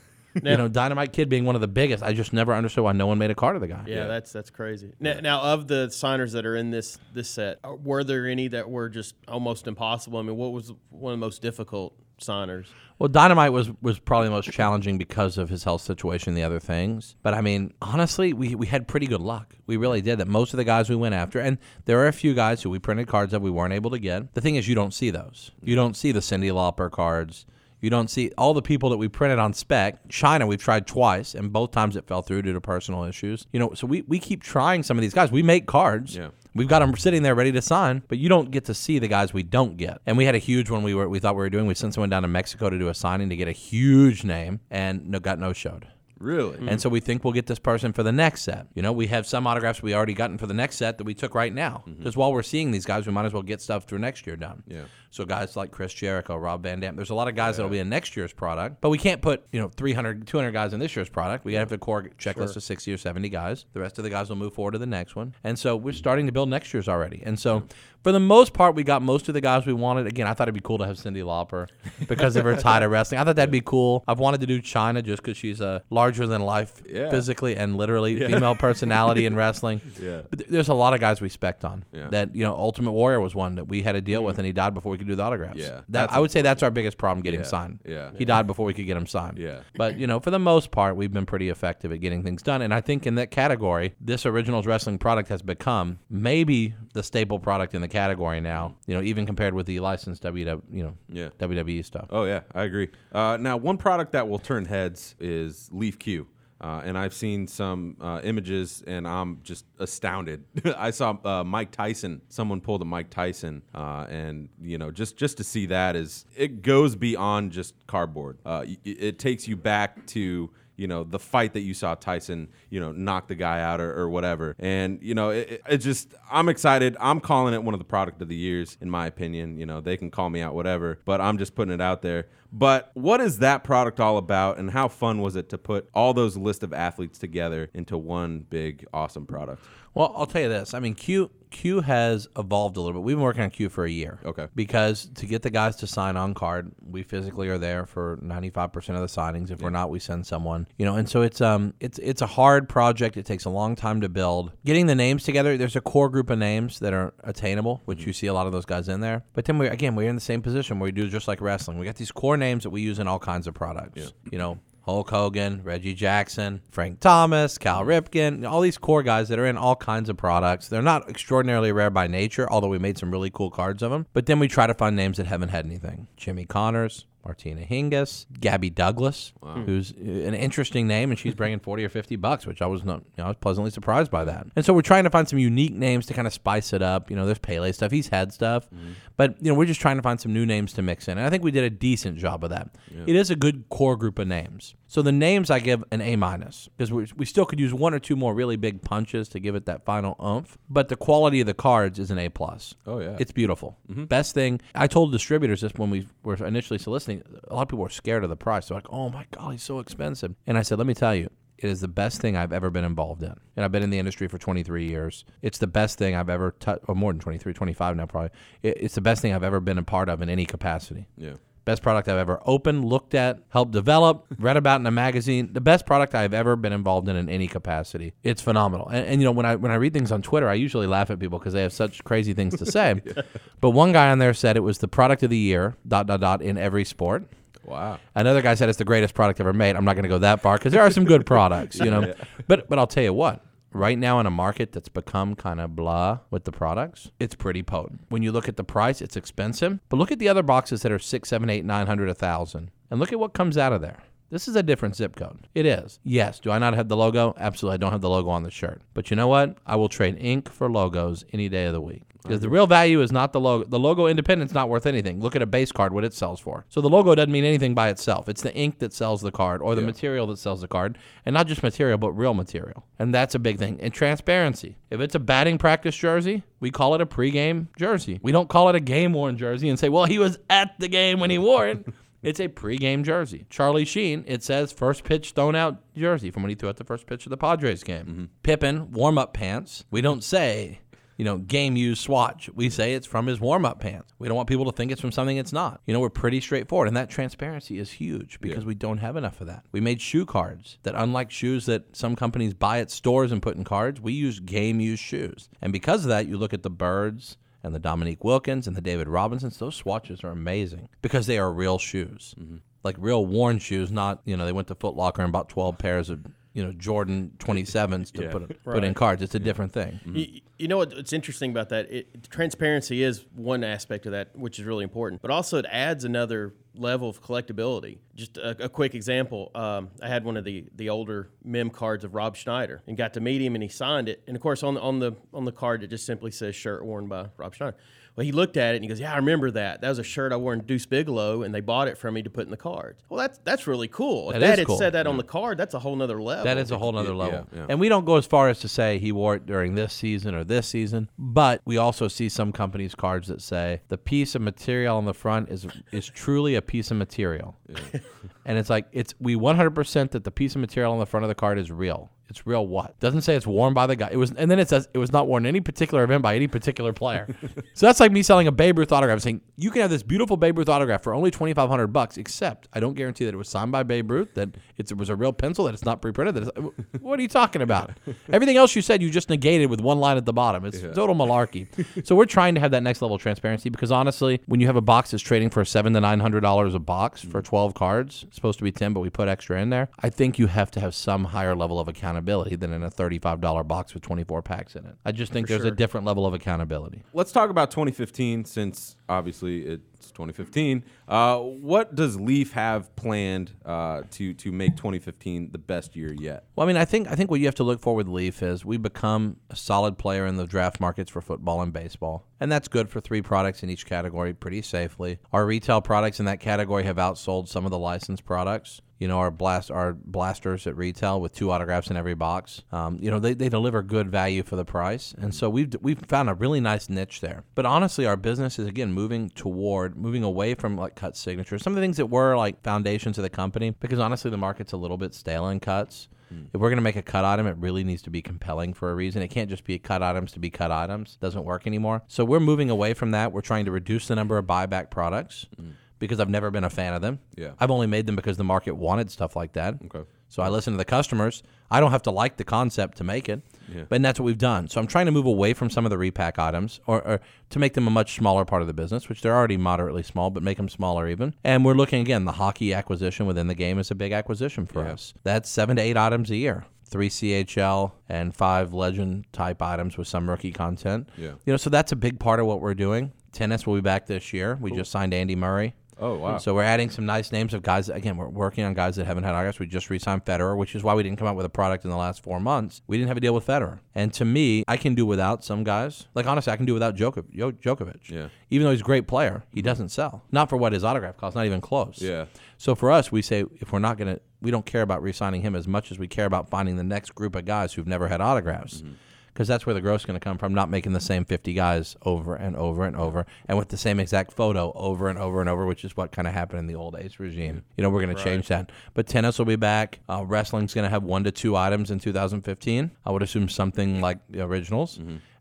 D: You know, Dynamite Kid being one of the biggest. I just never understood why no one made a card of the guy.
C: Yeah, that's that's crazy. Now, now, of the signers that are in this this set, uh, were there any that were just almost impossible? I mean, what was one of the most difficult signers?
D: Well, Dynamite was was probably the most challenging because of his health situation and the other things. But I mean, honestly, we, we had pretty good luck. We really did. That most of the guys we went after, and there are a few guys who we printed cards of we weren't able to get. The thing is, you don't see those. You don't see the Cyndi Lauper cards. You don't see all the people that we printed on spec. Chyna, we've tried twice, and both times it fell through due to personal issues. You know, so we, we keep trying some of these guys. We make cards.
A: Yeah.
D: We've got them sitting there ready to sign, but you don't get to see the guys we don't get. And we had a huge one we were we thought we were doing. We sent someone down to Mexico to do a signing to get a huge name, and no, got no showed.
A: Really?
D: And so we think we'll get this person for the next set. You know, we have some autographs we already gotten for the next set that we took right now. Mm-hmm. Because while we're seeing these guys, we might as well get stuff through next year done.
A: Yeah.
D: So guys like Chris Jericho, Rob Van Dam, there's a lot of guys that'll be in next year's product, but we can't put, you know, 300, 200 guys in this year's product. We have a core checklist of 60 or 70 guys. The rest of the guys will move forward to the next one. And so we're starting to build next year's already. And so for the most part, we got most of the guys we wanted. Again, I thought it'd be cool to have Cyndi Lauper because of her tie to wrestling. I thought that'd be cool. I've wanted to do Chyna just because she's a larger than life
A: Yeah.
D: physically and literally female personality in wrestling.
A: Yeah.
D: But th- there's a lot of guys we spec on.
A: Yeah.
D: That you know, Ultimate Warrior was one that we had to deal with, mm. and he died before we could do the autographs.
A: Yeah.
D: that, I would say that's our biggest problem getting
A: Yeah.
D: signed.
A: Yeah.
D: he died before we could get him signed.
A: Yeah.
D: but you know, for the most part, we've been pretty effective at getting things done, and I think in that category, this originals wrestling product has become maybe the staple product in the category now. You know, even compared with the licensed WWE, you know,
A: Yeah.
D: WWE stuff.
A: Oh yeah, I agree. Uh, now, one product that will turn heads is Leaf Q. Uh, and I've seen some uh, images, and I'm just astounded. I saw uh, Mike Tyson. Someone pulled a Mike Tyson, uh, and you know, just just to see that is it goes beyond just cardboard. Uh, y- it takes you back to you know the fight that you saw Tyson, you know, knock the guy out or, or whatever. And you know, it, it- it just I'm excited. I'm calling it one of the product of the years in my opinion. You know, they can call me out whatever, but I'm just putting it out there. But what is that product all about, and how fun was it to put all those list of athletes together into one big awesome product?
D: Well, I'll tell you this. I mean, Q Q has evolved a little bit. We've been working on Q for a year.
A: Okay.
D: Because to get the guys to sign on card, we physically are there for 95% of the signings. If we're not, we send someone. You know, and so it's um it's it's a hard project. It takes a long time to build. Getting the names together, there's a core group of names that are attainable, which you see a lot of those guys in there. But then we again, we're in the same position where we do just like wrestling. We got these core names that we use in all kinds of products. Yeah. You know, Hulk Hogan, Reggie Jackson, Frank Thomas, Cal mm-hmm. Ripken, all these core guys that are in all kinds of products. They're not extraordinarily rare by nature, although we made some really cool cards of them. But then we try to find names that haven't had anything. Jimmy Connors, Martina Hingis, Gabby Douglas, who's an interesting name, and she's bringing 40 or 50 bucks, which I was not, you know, I was pleasantly surprised by that. And so we're trying to find some unique names to kind of spice it up. You know, there's Pele stuff, he's had stuff, mm-hmm. But you know, we're just trying to find some new names to mix in. And I think we did a decent job of that. It is a good core group of names. So the names I give an A minus because we, we still could use one or two more really big punches to give it that final oomph. But the quality of the cards is an A plus.
A: Oh, yeah.
D: it's beautiful. Mm-hmm. Best thing I told distributors this when we were initially soliciting. A lot of people were scared of the price. They're like, "Oh my god, he's so expensive." And I said, "Let me tell you." It is the best thing I've ever been involved in. And I've been in the industry for 23 years. It's the best thing I've ever touched, or more than 23, 25 now probably. It, it's the best thing I've ever been a part of in any capacity.
A: Yeah.
D: Best product I've ever opened, looked at, helped develop, read about in a magazine. The best product I've ever been involved in in any capacity. It's phenomenal. And, and you know, when I when I read things on Twitter, I usually laugh at people because they have such crazy things to say. But one guy on there said it was the product of the year. Dot dot dot in every sport.
A: Wow.
D: Another guy said it's the greatest product ever made. I'm not going to go that far because there are some good products, you know. But but I'll tell you what. Right now, in a market that's become kind of blah with the products, it's pretty potent. When you look at the price, it's expensive. But look at the other boxes that are six, seven, eight, nine hundred, a thousand, and look at what comes out of there. This is a different zip code. It is. Yes. Do I not have the logo? Absolutely. I don't have the logo on the shirt. But you know what? I will trade ink for logos any day of the week. Because the real value is not the logo. The logo independent's not worth anything. Look at a base card, what it sells for. So the logo doesn't mean anything by itself. It's the ink that sells the card or the material that sells the card. And not just material, but real material. And that's a big thing. And transparency. If it's a batting practice jersey, we call it a pregame jersey. We don't call it a game worn jersey and say, well, he was at the game when he wore it. It's a pregame jersey. Charlie Sheen, it says first pitch thrown out jersey from when he threw out the first pitch of the Padres game. Mm-hmm. Pippen, warm up pants. We don't say, you know, game used swatch. We say it's from his warm up pants. We don't want people to think it's from something it's not. You know, we're pretty straightforward. And that transparency is huge because we don't have enough of that. We made shoe cards that, unlike shoes that some companies buy at stores and put in cards, we use game used shoes. And because of that, you look at the birds and the Dominique Wilkins and the David Robinsons, those swatches are amazing because they are real shoes. Mm-hmm. Like real worn shoes, not, you know, they went to Foot Locker and bought 12 pairs of, you know, Jordan 27s to put, put in cards. It's a different thing.
C: You, you know what, what's interesting about that? It, transparency is one aspect of that, which is really important. But also, it adds another level of collectability. Just a, a quick example: um, I had one of the the older mem cards of Rob Schneider, and got to meet him, and he signed it. And of course, on the on the on the card, it just simply says "shirt worn by Rob Schneider." Well, he looked at it and he goes, "Yeah, I remember that. That was a shirt I wore in Deuce Bigalow, and they bought it from me to put in the cards." Well, that's that's really cool. If
D: That
C: that
D: is
C: had
D: cool.
C: said that on the card, that's a whole nother level.
D: That is a whole nother
A: yeah,
D: level.
A: yeah.
D: And we don't go as far as to say he wore it during this season or this season, but we also see some companies' cards that say the piece of material on the front is is truly a piece of material. and it's like it's we 100% that the piece of material on the front of the card is real. It's real what? Doesn't say it's worn by the guy. It was and then it says it was not worn in any particular event by any particular player. so that's like me selling a Babe Ruth autograph saying you can have this beautiful Babe Ruth autograph for only 2500 bucks except I don't guarantee that it was signed by Babe Ruth that it's, it was a real pencil that it's not pre-printed that it's, what are you talking about? Everything else you said you just negated with one line at the bottom. It's total malarkey. so we're trying to have that next level of transparency because honestly, when you have a box that's trading for 7 to 900 dollars a box for mm-hmm. 12 cards, it's supposed to be 10 but we put extra in there. I think you have to have some higher level of accountability than in a $35 box with 24 packs in it. I just think there's a different level of accountability.
A: Let's talk about 2015 since obviously it's 2015. Uh, what does Leaf have planned uh, to to make 2015 the best year yet?
D: Well, I mean, I think I think what you have to look for with Leaf is we become a solid player in the draft markets for football and baseball, and that's good for three products in each category pretty safely. Our retail products in that category have outsold some of the licensed products. You know, our blast our blasters at retail with two autographs in every box. Um, you know, they, they deliver good value for the price, and so we've we've found a really nice niche there. But honestly, our business is again moving toward moving away from like cut signatures, some of the things that were like foundations of the company, because honestly, the market's a little bit stale in cuts. Hmm. If we're going to make a cut item, it really needs to be compelling for a reason. It can't just be cut items to be cut items. doesn't work anymore. So we're moving away from that. We're trying to reduce the number of buyback products hmm. because I've never been a fan of them.
A: Yeah.
D: I've only made them because the market wanted stuff like that.
A: Okay.
D: So I listen to the customers. I don't have to like the concept to make it.
A: Yeah.
D: But that's what we've done. So I'm trying to move away from some of the repack items or, or to make them a much smaller part of the business, which they're already moderately small, but make them smaller even. And we're looking again, the hockey acquisition within the game is a big acquisition for
A: Yeah.
D: us. That's seven to eight items a year. Three CHL and five legend type items with some rookie content.
A: Yeah.
D: You know, so that's a big part of what we're doing. Tennis will be back this year. We just signed Andy Murray.
A: Oh wow.
D: So we're adding some nice names of guys. That, again, we're working on guys that haven't had autographs. We just re-signed Federer, which is why we didn't come out with a product in the last four months. We didn't have a deal with Federer, and to me, I can do without some guys. Like honestly, I can do without Djokovic. Djokovic.
A: Yeah.
D: Even though he's a great player, he mm-hmm. doesn't sell. Not for what his autograph costs. Not even close.
A: Yeah.
D: So for us, we say if we're not gonna, we don't care about re-signing him as much as we care about finding the next group of guys who've never had autographs. Mm-hmm. Because that's where the growth's going to come from, not making the same 50 guys over and over and over, and with the same exact photo over and over and over, which is what kind of happened in the old Ace regime. You know, we're going to change that. But tennis will be back. Uh, wrestling's going to have one to two items in 2015. I would assume something like the originals.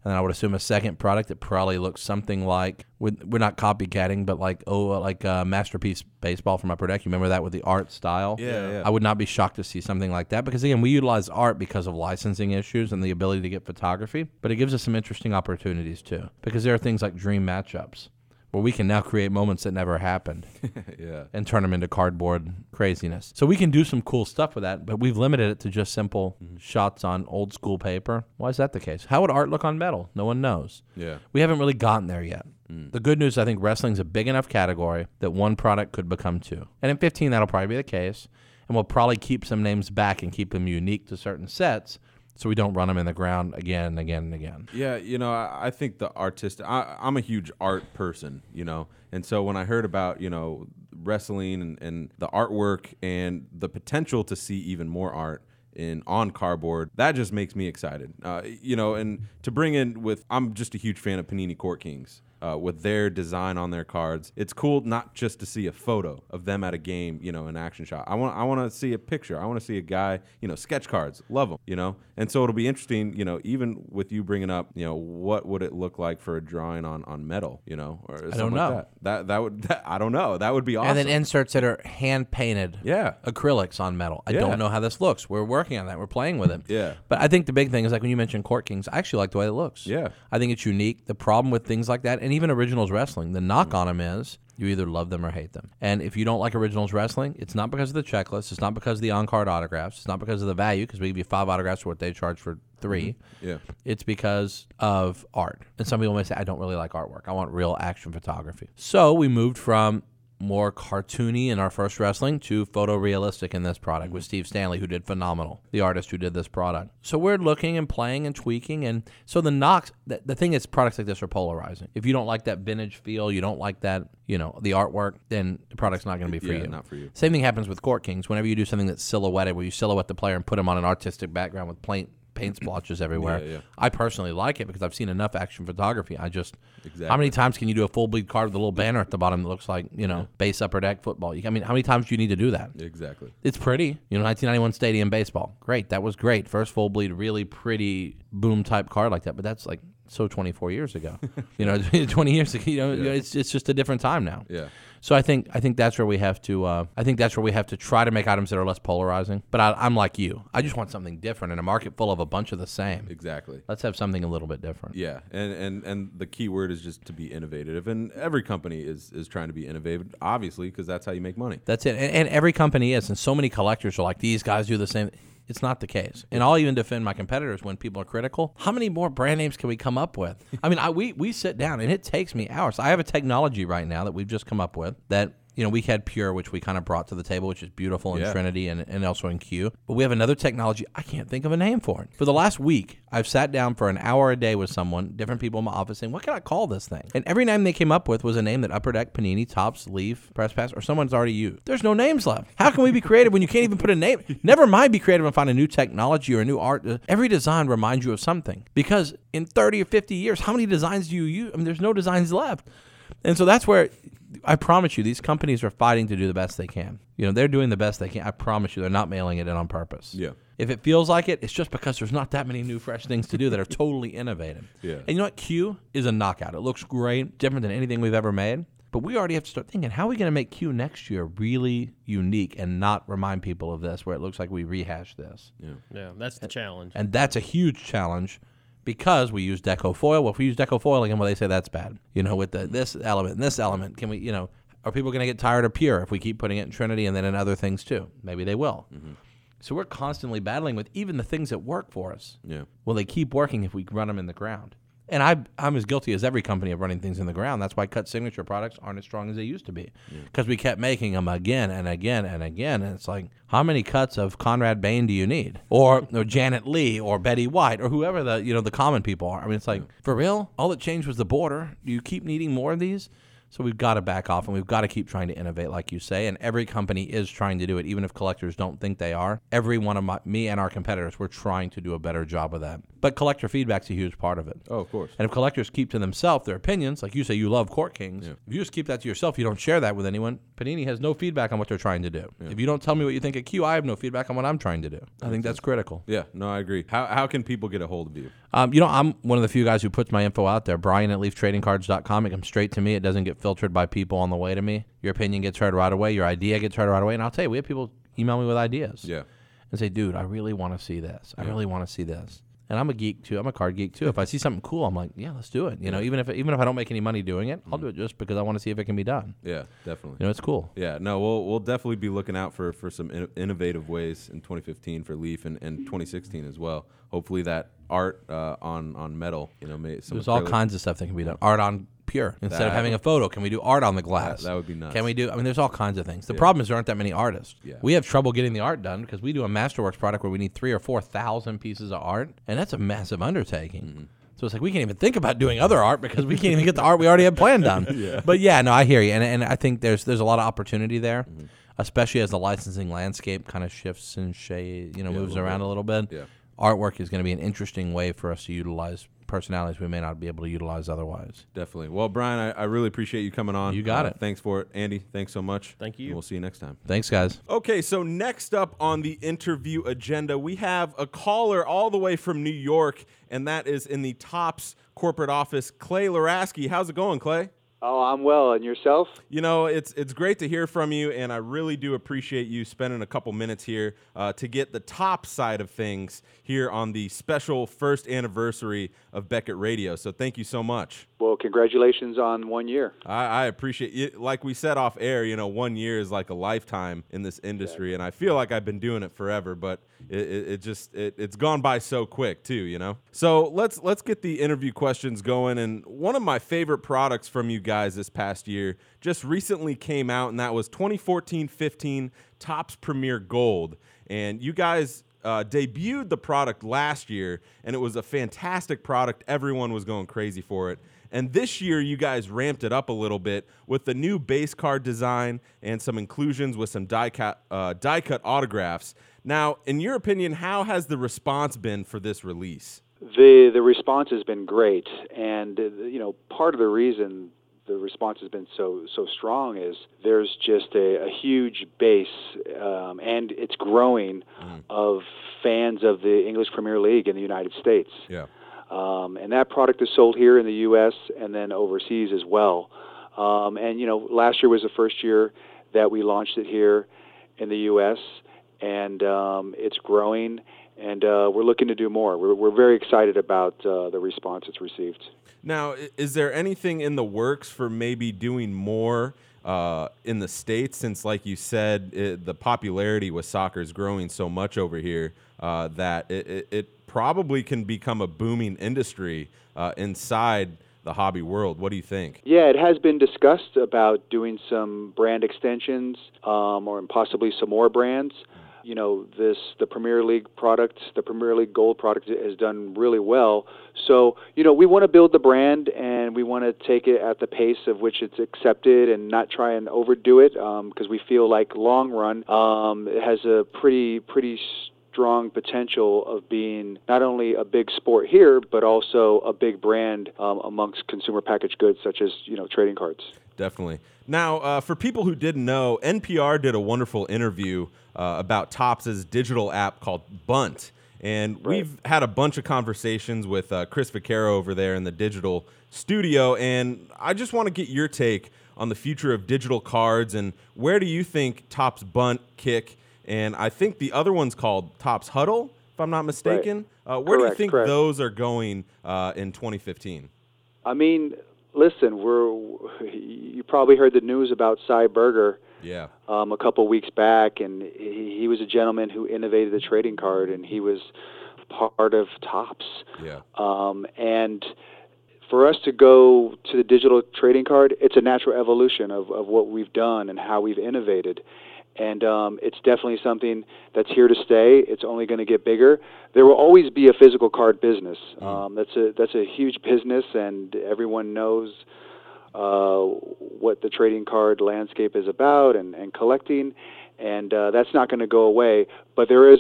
D: And then I would assume a second product that probably looks something like we're not copycatting, but like oh, like uh, masterpiece baseball from Upper Deck. You remember that with the art style?
A: Yeah, yeah.
D: I would not be shocked to see something like that because again, we utilize art because of licensing issues and the ability to get photography, but it gives us some interesting opportunities too because there are things like dream matchups where we can now create moments that never happened
A: yeah.
D: and turn them into cardboard craziness. So we can do some cool stuff with that, but we've limited it to just simple mm-hmm. shots on old school paper. Why is that the case? How would art look on metal? No one knows.
A: Yeah.
D: We haven't really gotten there yet. Mm. The good news, I think wrestling's a big enough category that one product could become two. And in 15, that'll probably be the case. And we'll probably keep some names back and keep them unique to certain sets so we don't run them in the ground again and again and again.
A: Yeah, you know, I, I think the artistic. I, I'm a huge art person, you know, and so when I heard about you know wrestling and, and the artwork and the potential to see even more art in on cardboard, that just makes me excited. Uh, you know, and to bring in with, I'm just a huge fan of Panini Court Kings. Uh, with their design on their cards, it's cool not just to see a photo of them at a game, you know, an action shot. I want, I want to see a picture. I want to see a guy, you know, sketch cards, love them, you know. And so it'll be interesting, you know, even with you bringing up, you know, what would it look like for a drawing on on metal, you know, or something
D: don't
A: like
D: know.
A: that. That that would, that, I don't know. That would be awesome.
D: And then inserts that are hand painted.
A: Yeah.
D: Acrylics on metal. I
A: Yeah.
D: don't know how this looks. We're working on that. We're playing with it.
A: Yeah.
D: But I think the big thing is like when you mentioned Court Kings, I actually like the way it looks.
A: Yeah.
D: I think it's unique. The problem with things like that, and even originals wrestling, the knock on them is you either love them or hate them. And if you don't like originals wrestling, it's not because of the checklist. It's not because of the on card autographs. It's not because of the value, because we give you five autographs for what they charge for 3 mm-hmm.
A: yeah.
D: It's because of art. And some people may say, I don't really like artwork. I want real action photography. So we moved from more cartoony in our first wrestling to photorealistic in this product with Steve Stanley, who did phenomenal, the artist who did this product. So we're looking and playing and tweaking. And so the Knox, the, the thing is, products like this are polarizing. If you don't like that vintage feel, you don't like that, you know, the artwork, then the product's not going to be for
A: Yeah,
D: you.
A: not for you.
D: Same thing happens with Court Kings. Whenever you do something that's silhouetted, where you silhouette the player and put him on an artistic background with paint paint splotches everywhere.
A: Yeah, yeah.
D: I personally like it because I've seen enough action photography. I just
A: Exactly.
D: how many times can you do a full bleed card with a little banner at the bottom that looks like you know base upper deck football? I mean, how many times do you need to do that?
A: Exactly.
D: It's pretty, you know, 1991 Stadium baseball. Great, that was great. First full bleed, really pretty boom type card like that. But that's like so 24 years ago. you know, 20 years ago. You know, it's it's just a different time now.
A: Yeah.
D: So I think I think that's where we have to uh, I think that's where we have to try to make items that are less polarizing. But I, I'm like you. I just want something different in a market full of a bunch of the same.
A: Exactly.
D: Let's have something a little bit different.
A: Yeah, and, and and the key word is just to be innovative, and every company is is trying to be innovative, obviously, because that's how you make money.
D: That's it. And, and every company is, and so many collectors are like, these guys do the same. It's not the case. And I'll even defend my competitors when people are critical. How many more brand names can we come up with? I mean, I, we, we sit down and it takes me hours. I have a technology right now that we've just come up with that, you know, we had Pure, which we kind of brought to the table, which is beautiful in
A: Yeah.
D: Trinity and, and also in Q. But we have another technology. I can't think of a name for it. For the last week, I've sat down for an hour a day with someone, different people in my office, saying, what can I call this thing? And every name they came up with was a name that Upper Deck, Panini, Topps, Leaf, Press Pass, or someone's already used. There's no names left. How can we be creative when you can't even put a name? Never mind be creative and find a new technology or a new art. Every design reminds you of something. Because in 30 or 50 years, how many designs do you use? I mean, there's no designs left. And so that's where I promise you, these companies are fighting to do the best they can. You know, they're doing the best they can. I promise you, they're not mailing it in on purpose.
A: Yeah.
D: If it feels like it, it's just because there's not that many new, fresh things to do that are totally innovative.
A: Yeah.
D: And you know what? Q is a knockout. It looks great, different than anything we've ever made. But we already have to start thinking, how are we going to make Q next year really unique and not remind people of this, where it looks like we rehashed this?
A: Yeah.
C: Yeah, that's the challenge.
D: And that's a huge challenge because we use deco foil. Well, if we use deco foil again, well, they say that's bad. You know, with the, this element and this element, can we, you know, are people going to get tired of pure if we keep putting it in Trinity and then in other things too? Maybe they will. Mm-hmm. So we're constantly battling with even the things that work for us.
A: Yeah.
D: Will they keep working if we run them in the ground? And I, I'm as guilty as every company of running things in the ground. That's why cut signature products aren't as strong as they used to be, because we kept making them again and again and again. And it's like, how many cuts of Conrad Bain do you need, or, or Janet Leigh, or Betty White, or whoever the you know the common people are? I mean, it's like for real. All that changed was the border. Do you keep needing more of these? So we've got to back off and we've got to keep trying to innovate, like you say. And every company is trying to do it, even if collectors don't think they are. Every one of my, me and our competitors, we're trying to do a better job of that. But collector feedback's a huge part of it.
A: Oh, of course.
D: And if collectors keep to themselves their opinions, like you say, you love Court Kings. If you just keep that to yourself, you don't share that with anyone. Panini has no feedback on what they're trying to do. If you don't tell me what you think of Q, I have no feedback on what I'm trying to do. I think that's critical.
A: Yeah. No, I agree. How how can people get a hold of you?
D: Um, you know, I'm one of the few guys who puts my info out there. Brian at leaftradingcards.com. It comes straight to me. It doesn't get filtered by people on the way to me. Your opinion gets heard right away. Your idea gets heard right away. And I'll tell you, we have people email me with ideas
A: Yeah.
D: and say, dude, I really want to see this. I really want to see this. And I'm a geek too. I'm a card geek too. If I see something cool, I'm like, yeah, let's do it. You know, even if even if I don't make any money doing it, I'll do it just because I want to see if it can be done.
A: Yeah. Definitely.
D: You know, it's cool.
A: Yeah, no, we'll we'll definitely be looking out for for some in- innovative ways in 2015 for Leaf and, and 2016 as well. Hopefully that art uh, on on metal, you know, may, some
D: There's all kinds of stuff that can be done. Art on pure. Instead
A: That-
D: of having a photo, can we do art on the glass?
A: that would be nice.
D: Can we do? I mean, there's all kinds of things. The problem is there aren't that many artists.
A: Yeah.
D: We have trouble getting the art done because we do a Masterworks product where we need three or four thousand pieces of art, and that's a massive undertaking.
A: Mm-hmm.
D: So it's like we can't even think about doing other art because we can't even get the art we already had planned done. But yeah, no, I hear you, and and I think there's there's a lot of opportunity there,
A: Mm-hmm.
D: especially as the licensing landscape kind of shifts and shade, you know, moves
A: little
D: around
A: bit.
D: a little bit.
A: Yeah.
D: Artwork is going to be an interesting way for us to utilize personalities we may not be able to utilize otherwise.
A: Definitely. Well, Brian, I, I really appreciate you coming on.
D: You got
A: Uh,
D: it.
A: Thanks for it, Andy. Thanks so much.
C: Thank you.
A: And we'll see you next time.
D: Thanks, guys.
A: Okay, so next up on the interview agenda, we have a caller all the way from New York, and that is in the Topps corporate office, Clay Luraschi. How's it going, Clay?
E: Oh, I'm well. And yourself?
A: You know, it's it's great to hear from you, and I really do appreciate you spending a couple minutes here uh, to get the top side of things here on the special first anniversary of Beckett Radio. So thank you so much.
E: Well, congratulations on one year.
A: I, I appreciate it. Like we said off air, you know, one year is like a lifetime in this industry, and I feel like I've been doing it forever, but it, it, it just it, it's gone by so quick too, you know. So let's let's get the interview questions going. And one of my favorite products from you guys this past year just recently came out, and that was 2014-15 Topps Premier Gold. And you guys uh, debuted the product last year, and it was a fantastic product. Everyone was going crazy for it. And this year, you guys ramped it up a little bit with the new base card design and some inclusions with some die cut, uh, die cut autographs. Now, in your opinion, how has the response been for this release?
E: The the response has been great, and uh, you know part of the reason the response has been so so strong is there's just a, a huge base, um, and it's growing of fans of the English Premier League in the United States.
A: Yeah.
E: Um, and that product is sold here in the U.S. and then overseas as well. Um, and you know, last year was the first year that we launched it here in the U.S. and um, it's growing. And uh, we're looking to do more. We're, we're very excited about uh, the response it's received.
A: Now, is there anything in the works for maybe doing more uh, in the states? Since, like you said, it, the popularity with soccer is growing so much over here uh, that it, it, it probably can become a booming industry uh, inside the hobby world. What do you think?
E: Yeah, it has been discussed about doing some brand extensions um, or possibly some more brands. You know, this the Premier League product, the Premier League Gold product has done really well. So, you know, we want to build the brand and we want to take it at the pace of which it's accepted and not try and overdo it because we feel like long run um, it has a pretty pretty strong potential of being not only a big sport here, but also a big brand um, amongst consumer packaged goods such as you know trading cards.
A: Definitely. Now, uh, for people who didn't know, NPR did a wonderful interview uh, about Topps' digital app called Bunt. And we've had a bunch of conversations with uh, Chris Vaccaro over there in the digital studio. And I just want to get your take on the future of digital cards and where do you think Topps Bunt, Kick, and I think the other one's called Topps Huddle, if I'm not mistaken. Uh, where do you think
E: correct.
A: those are going uh, in 2015?
E: I mean, listen, we're you probably heard the news about Sy Berger
A: Yeah.
E: um, a couple weeks back, and he, he was a gentleman who innovated the trading card, and he was part of Topps.
A: Yeah.
E: Um, and for us to go to the digital trading card, it's a natural evolution of, of what we've done and how we've innovated. And um, it's definitely something that's here to stay. It's only going to get bigger. There will always be a physical card business. Um, that's a that's a huge business, and everyone knows uh, what the trading card landscape is about and, and collecting, and uh, that's not going to go away. But there is,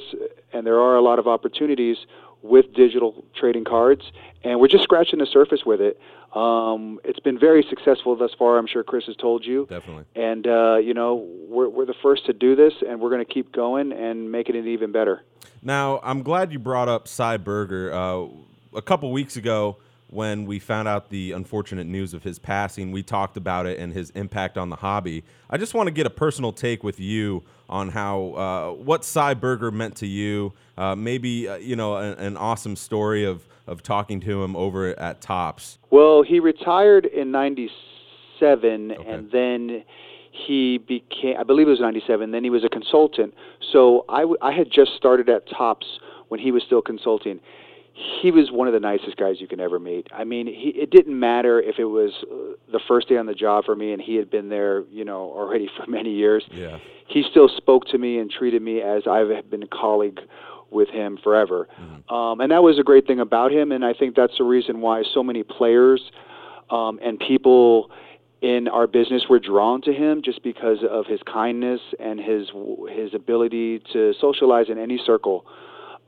E: and there are a lot of opportunities with digital trading cards, and we're just scratching the surface with it. Um, it's been very successful thus far. I'm sure Chris has told you.
A: Definitely.
E: And uh, you know, we're we're the first to do this, and we're going to keep going and making it even better.
A: Now, I'm glad you brought up Sy Berger. Uh, a couple weeks ago, when we found out the unfortunate news of his passing, we talked about it and his impact on the hobby. I just want to get a personal take with you on how uh, what Sy Berger meant to you. Uh, maybe uh, you know an, an awesome story of of talking to him over at Topps.
E: Well, he retired in '97, and then he became, I believe it was '97. Then he was a consultant. So I, w- I had just started at Topps when he was still consulting. He was one of the nicest guys you can ever meet. I mean, he, it didn't matter if it was uh, the first day on the job for me and he had been there, you know, already for many years.
A: Yeah.
E: He still spoke to me and treated me as I've been a colleague with him forever. Um, and that was a great thing about him. And I think that's the reason why so many players um, and people in our business were drawn to him just because of his kindness and his his ability to socialize in any circle.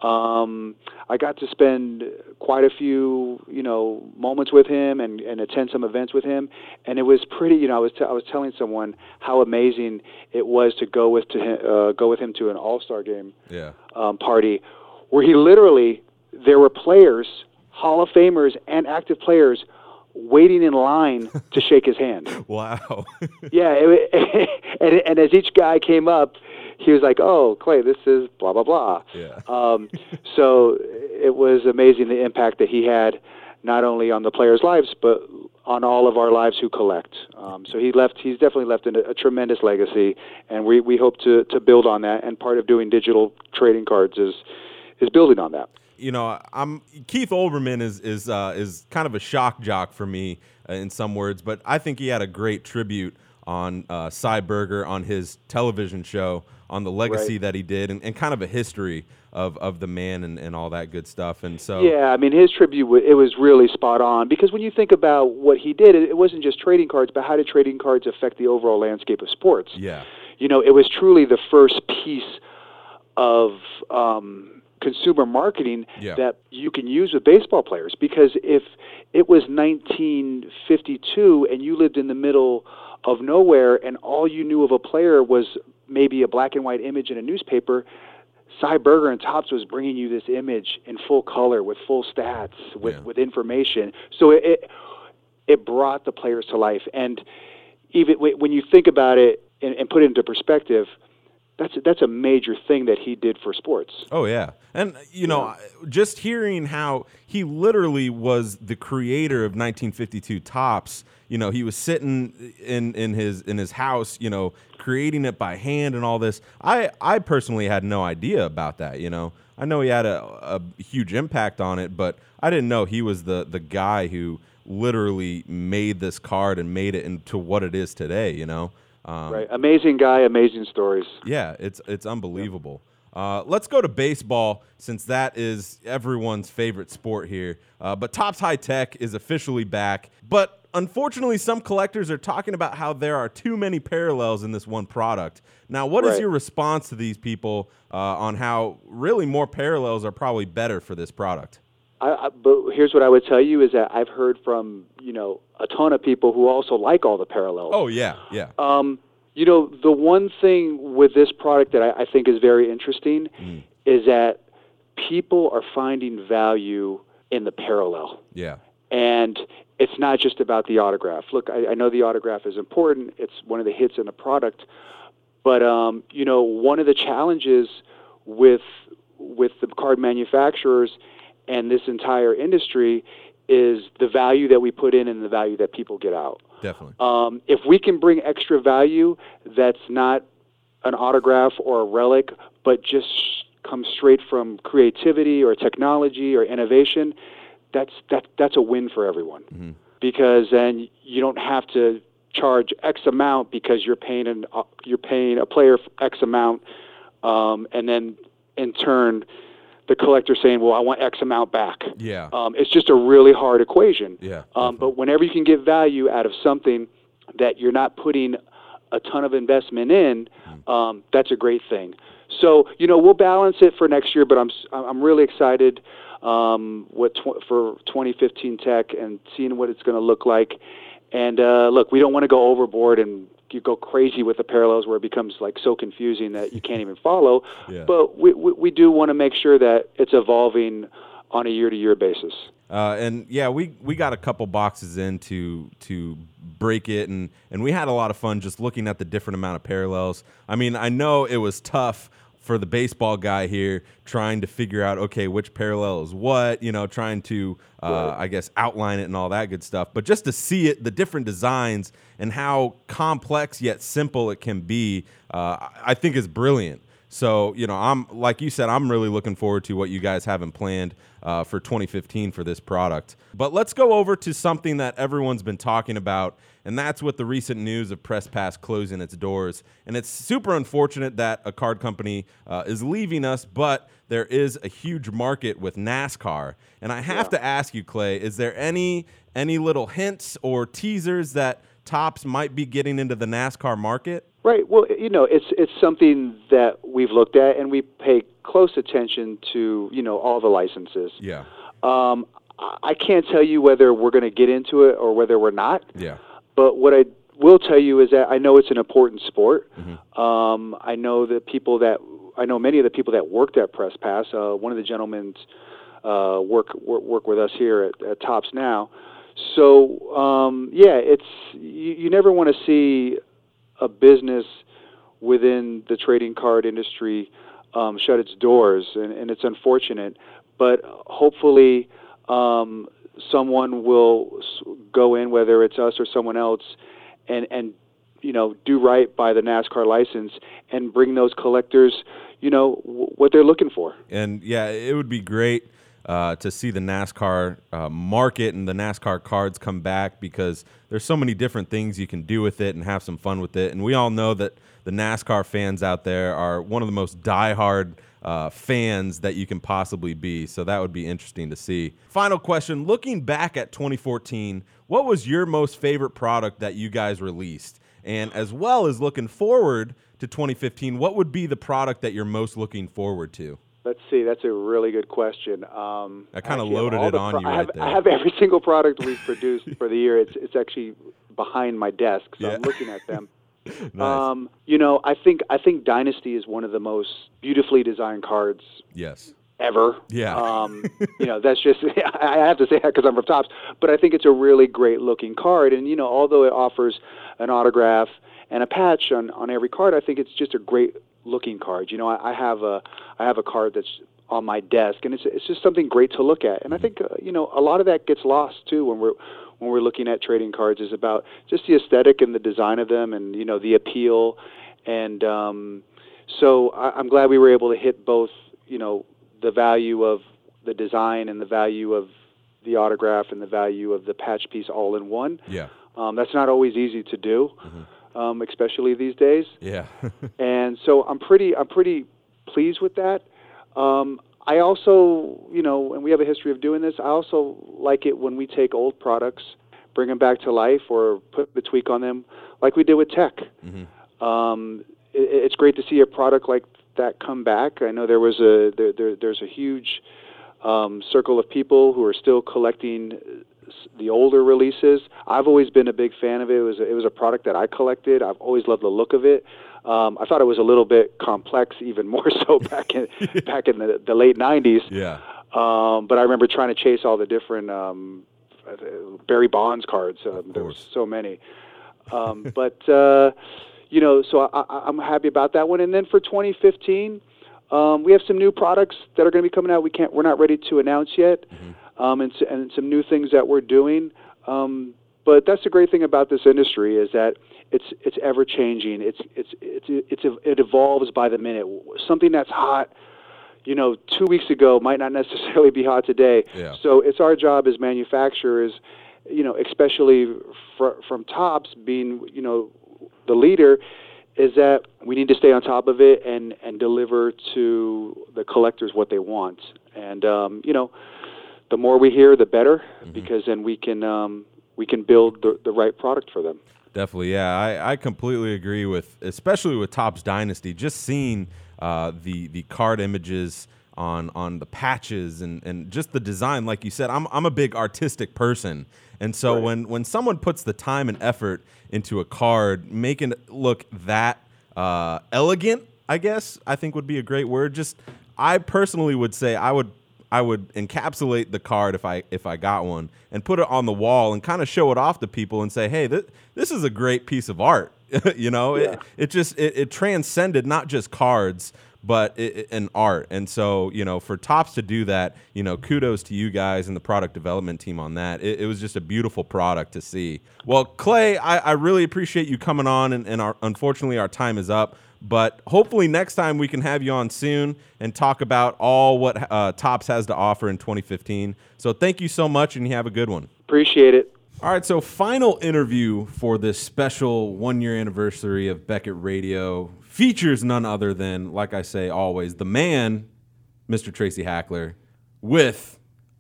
E: Um, I got to spend quite a few, you know, moments with him and, and attend some events with him, and it was pretty. You know, I was t- I was telling someone how amazing it was to go with to him, uh, go with him to an All Star game
A: Yeah.
E: um, party, where he literally there were players, Hall of Famers and active players, waiting in line to shake his hand.
A: Wow.
E: Yeah, it, and, and as each guy came up, he was like, "Oh, Clay, this is blah blah blah."
A: Yeah.
E: Um, so it was amazing the impact that he had, not only on the players' lives, but on all of our lives who collect. Um, so he left. He's definitely left a, a tremendous legacy, and we, we hope to, to build on that. And part of doing digital trading cards is is building on that.
A: you know, I'm Keith Olbermann is is uh, is kind of a shock jock for me uh, in some words, but I think he had a great tribute on uh, Sy Berger on his television show on the legacy
E: Right.
A: that he did and, and kind of a history of, of the man and, and all that good stuff. And so
E: Yeah, I mean his tribute it was really spot on because when you think about what he did, it, it wasn't just trading cards, but how did trading cards affect the overall landscape of sports?
A: yeah,
E: You know, it was truly the first piece of um, consumer marketing
A: Yeah.
E: that you can use with baseball players because if it was 1952 and you lived in the middle of nowhere and all you knew of a player was maybe a black and white image in a newspaper, Sy Berger and Topps was bringing you this image in full color with full stats with,
A: Yeah.
E: with information. So it, it it brought the players to life. And even when you think about it and, and put it into perspective, that's that's a major thing that he did for sports.
A: Oh yeah, and you know, I- just hearing how he literally was the creator of 1952 Topps. You know, he was sitting in in his in his house. You know, creating it by hand and all this. I I personally had no idea about that. You know, I know he had a, a huge impact on it, but I didn't know he was the the guy who literally made this card and made it into what it is today. You know. Um,
E: Right, amazing guy, amazing stories.
A: yeah, it's it's unbelievable. Uh, let's go to baseball since that is everyone's favorite sport here. Uh, but Topps High Tek is officially back. But unfortunately, some collectors are talking about how there are too many parallels in this one product. Now, what is
E: Right.
A: your response to these people uh, on how really more parallels are probably better for this product?
E: I, I, but here's what I would tell you is that I've heard from you know a ton of people who also like all the parallels.
A: Oh yeah, yeah,
E: Um, you know, the one thing with this product that I, I think is very interesting is that people are finding value in the parallel.
A: yeah,
E: And it's not just about the autograph. Look, I, I know the autograph is important, it's one of the hits in the product. But, um, you know, one of the challenges with, with the card manufacturers and this entire industry is the value that we put in and the value that people get out.
A: Definitely.
E: Um, if we can bring extra value that's not an autograph or a relic, but just comes straight from creativity or technology or innovation, that's that that's a win for everyone. Because then you don't have to charge X amount because you're paying an uh, you're paying a player X amount, um, and then in turn, the collector saying, "Well, I want X amount back."
A: Yeah.
E: Um, it's just a really hard equation.
A: Yeah,
E: Um, but whenever you can get value out of something that you're not putting a ton of investment in, um, that's a great thing. So you know we'll balance it for next year, but I'm I'm really excited um, what tw- for 2015 Tek and seeing what it's going to look like. And uh, look, we don't want to go overboard and you go crazy with the parallels where it becomes like so confusing that you can't even follow.
A: Yeah.
E: But we, we we do want to make sure that it's evolving on a year to year basis.
A: Uh, and yeah, we, we got a couple boxes in to to break it, and and we had a lot of fun just looking at the different amount of parallels. I mean, I know it was tough for the baseball guy here trying to figure out okay which parallel is what you know trying to uh, i guess outline it and all that good stuff. But just to see it the different designs and how complex yet simple it can be uh, I- i think is brilliant so, you know, I'm like you said, I'm really looking forward to what you guys have in planned uh, for 2015 for this product. But let's go over to something that everyone's been talking about, and that's with the recent news of Press Pass closing its doors. And it's super unfortunate that a card company uh, is leaving us, but there is a huge market with NASCAR. And I have to ask you, Clay, is there any any little hints or teasers that Topps might be getting into the NASCAR market?
E: Right. Well, you know, it's it's something that we've looked at, and we pay close attention to you know all the licenses.
A: Yeah.
E: Um, I can't tell you whether we're going to get into it or whether we're not.
A: Yeah.
E: But what I will tell you is that I know it's an important sport. Um, I know the people that I know many of the people that worked at Press Pass. Uh, one of the gentlemen uh, work, work work with us here at, at Topps now. So um, yeah, it's you, you never want to see a business within the trading card industry um, shut its doors, and, and it's unfortunate. But hopefully, um, someone will go in, whether it's us or someone else, and and you know do right by the NASCAR license and bring those collectors, you know, w- what they're looking for.
A: and yeah, it would be great. Uh, to see the NASCAR uh, market and the NASCAR cards come back because there's so many different things you can do with it and have some fun with it. And we all know that the NASCAR fans out there are one of the most diehard uh, fans that you can possibly be. So that would be interesting to see. Final question Looking back at 2014, what was your most favorite product that you guys released? And as well as looking forward to 2015, what would be the product that you're most looking forward to?
E: Let's see. That's a really good question. Um,
A: I kinda loaded it
E: the
A: on you
E: I have. I have every single product we've produced for the year. It's it's actually behind my desk, so I'm looking at them.
A: Nice.
E: Um, you know, I think I think Dynasty is one of the most beautifully designed cards
A: yes.
E: ever.
A: Yeah.
E: Um, you know, that's just I have to say that because I'm from Topps, but I think it's a really great looking card. And you know, although it offers an autograph and a patch on on every card, I think it's just a great looking card. You know, I, I have a I have a card that's on my desk, and it's it's just something great to look at. And I think uh, you know a lot of that gets lost too when we're when we're looking at trading cards is about just the aesthetic and the design of them, and you know the appeal. And um, so I, I'm glad we were able to hit both. You know the value of the design and the value of the autograph and the value of the patch piece all in one.
A: Yeah.
E: Um, that's not always easy to do, um, especially these days
A: Yeah.
E: and so I'm pretty I'm pretty pleased with that. Um, I also, you know, and we have a history of doing this. I also like it when we take old products, bring them back to life, or put the tweak on them, like we did with Tek. Um, it, it's great to see a product like that come back. I know there was a there, there there's a huge um, circle of people who are still collecting the older releases. I've always been a big fan of it. It was a, it was a product that I collected. I've always loved the look of it. Um, I thought it was a little bit complex, even more so back in back in the, the late '90s.
A: yeah.
E: Um, but I remember trying to chase all the different um, Barry Bonds cards. Um, there were so many. Um, but uh, you know, so I, I, I'm happy about that one. And then for 2015, um, we have some new products that are going to be coming out. We can't, we're not ready to announce yet, um, and, and some new things that we're doing. Um, but that's the great thing about this industry is that it's it's ever changing. It's it's it's it's it evolves by the minute. Something that's hot you know, two weeks ago might not necessarily be hot today.
A: Yeah.
E: So it's our job as manufacturers, you know, especially fr- from Topps being, you know, the leader, is that we need to stay on top of it and and deliver to the collectors what they want. And um, you know, the more we hear, the better, because then we can um, we can build the, the right product for them.
A: Definitely, yeah. I, I completely agree with, especially with Topps Dynasty. Just seeing uh, the the card images on on the patches and, and just the design, like you said, I'm I'm a big artistic person, and so when when someone puts the time and effort into a card, making it look that uh, elegant, I guess I think would be a great word. Just I personally would say I would I would encapsulate the card if I if I got one and put it on the wall and kind of show it off to people and say, "Hey, this this is a great piece of art." you know, it, it just it, it transcended not just cards but it, an art. And so, you know, for Topps to do that, you know, kudos to you guys and the product development team on that. It, it was just a beautiful product to see. Well, Clay, I, I really appreciate you coming on, and, and our, unfortunately, our time is up. But hopefully, next time we can have you on soon and talk about all what uh, Topps has to offer in 2015. So, thank you so much, and you have a good one.
E: Appreciate it.
A: All right, so final interview for this special one year anniversary of Beckett Radio features none other than, like I say always, the man, Mr. Tracy Hackler, with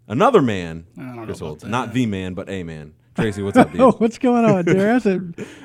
A: another man,
F: don't know
A: Chris
F: about
A: Olds.
F: that.
A: Not the man, but a man. Tracy, what's up, dude?
F: Oh, what's going on, dude? That's a,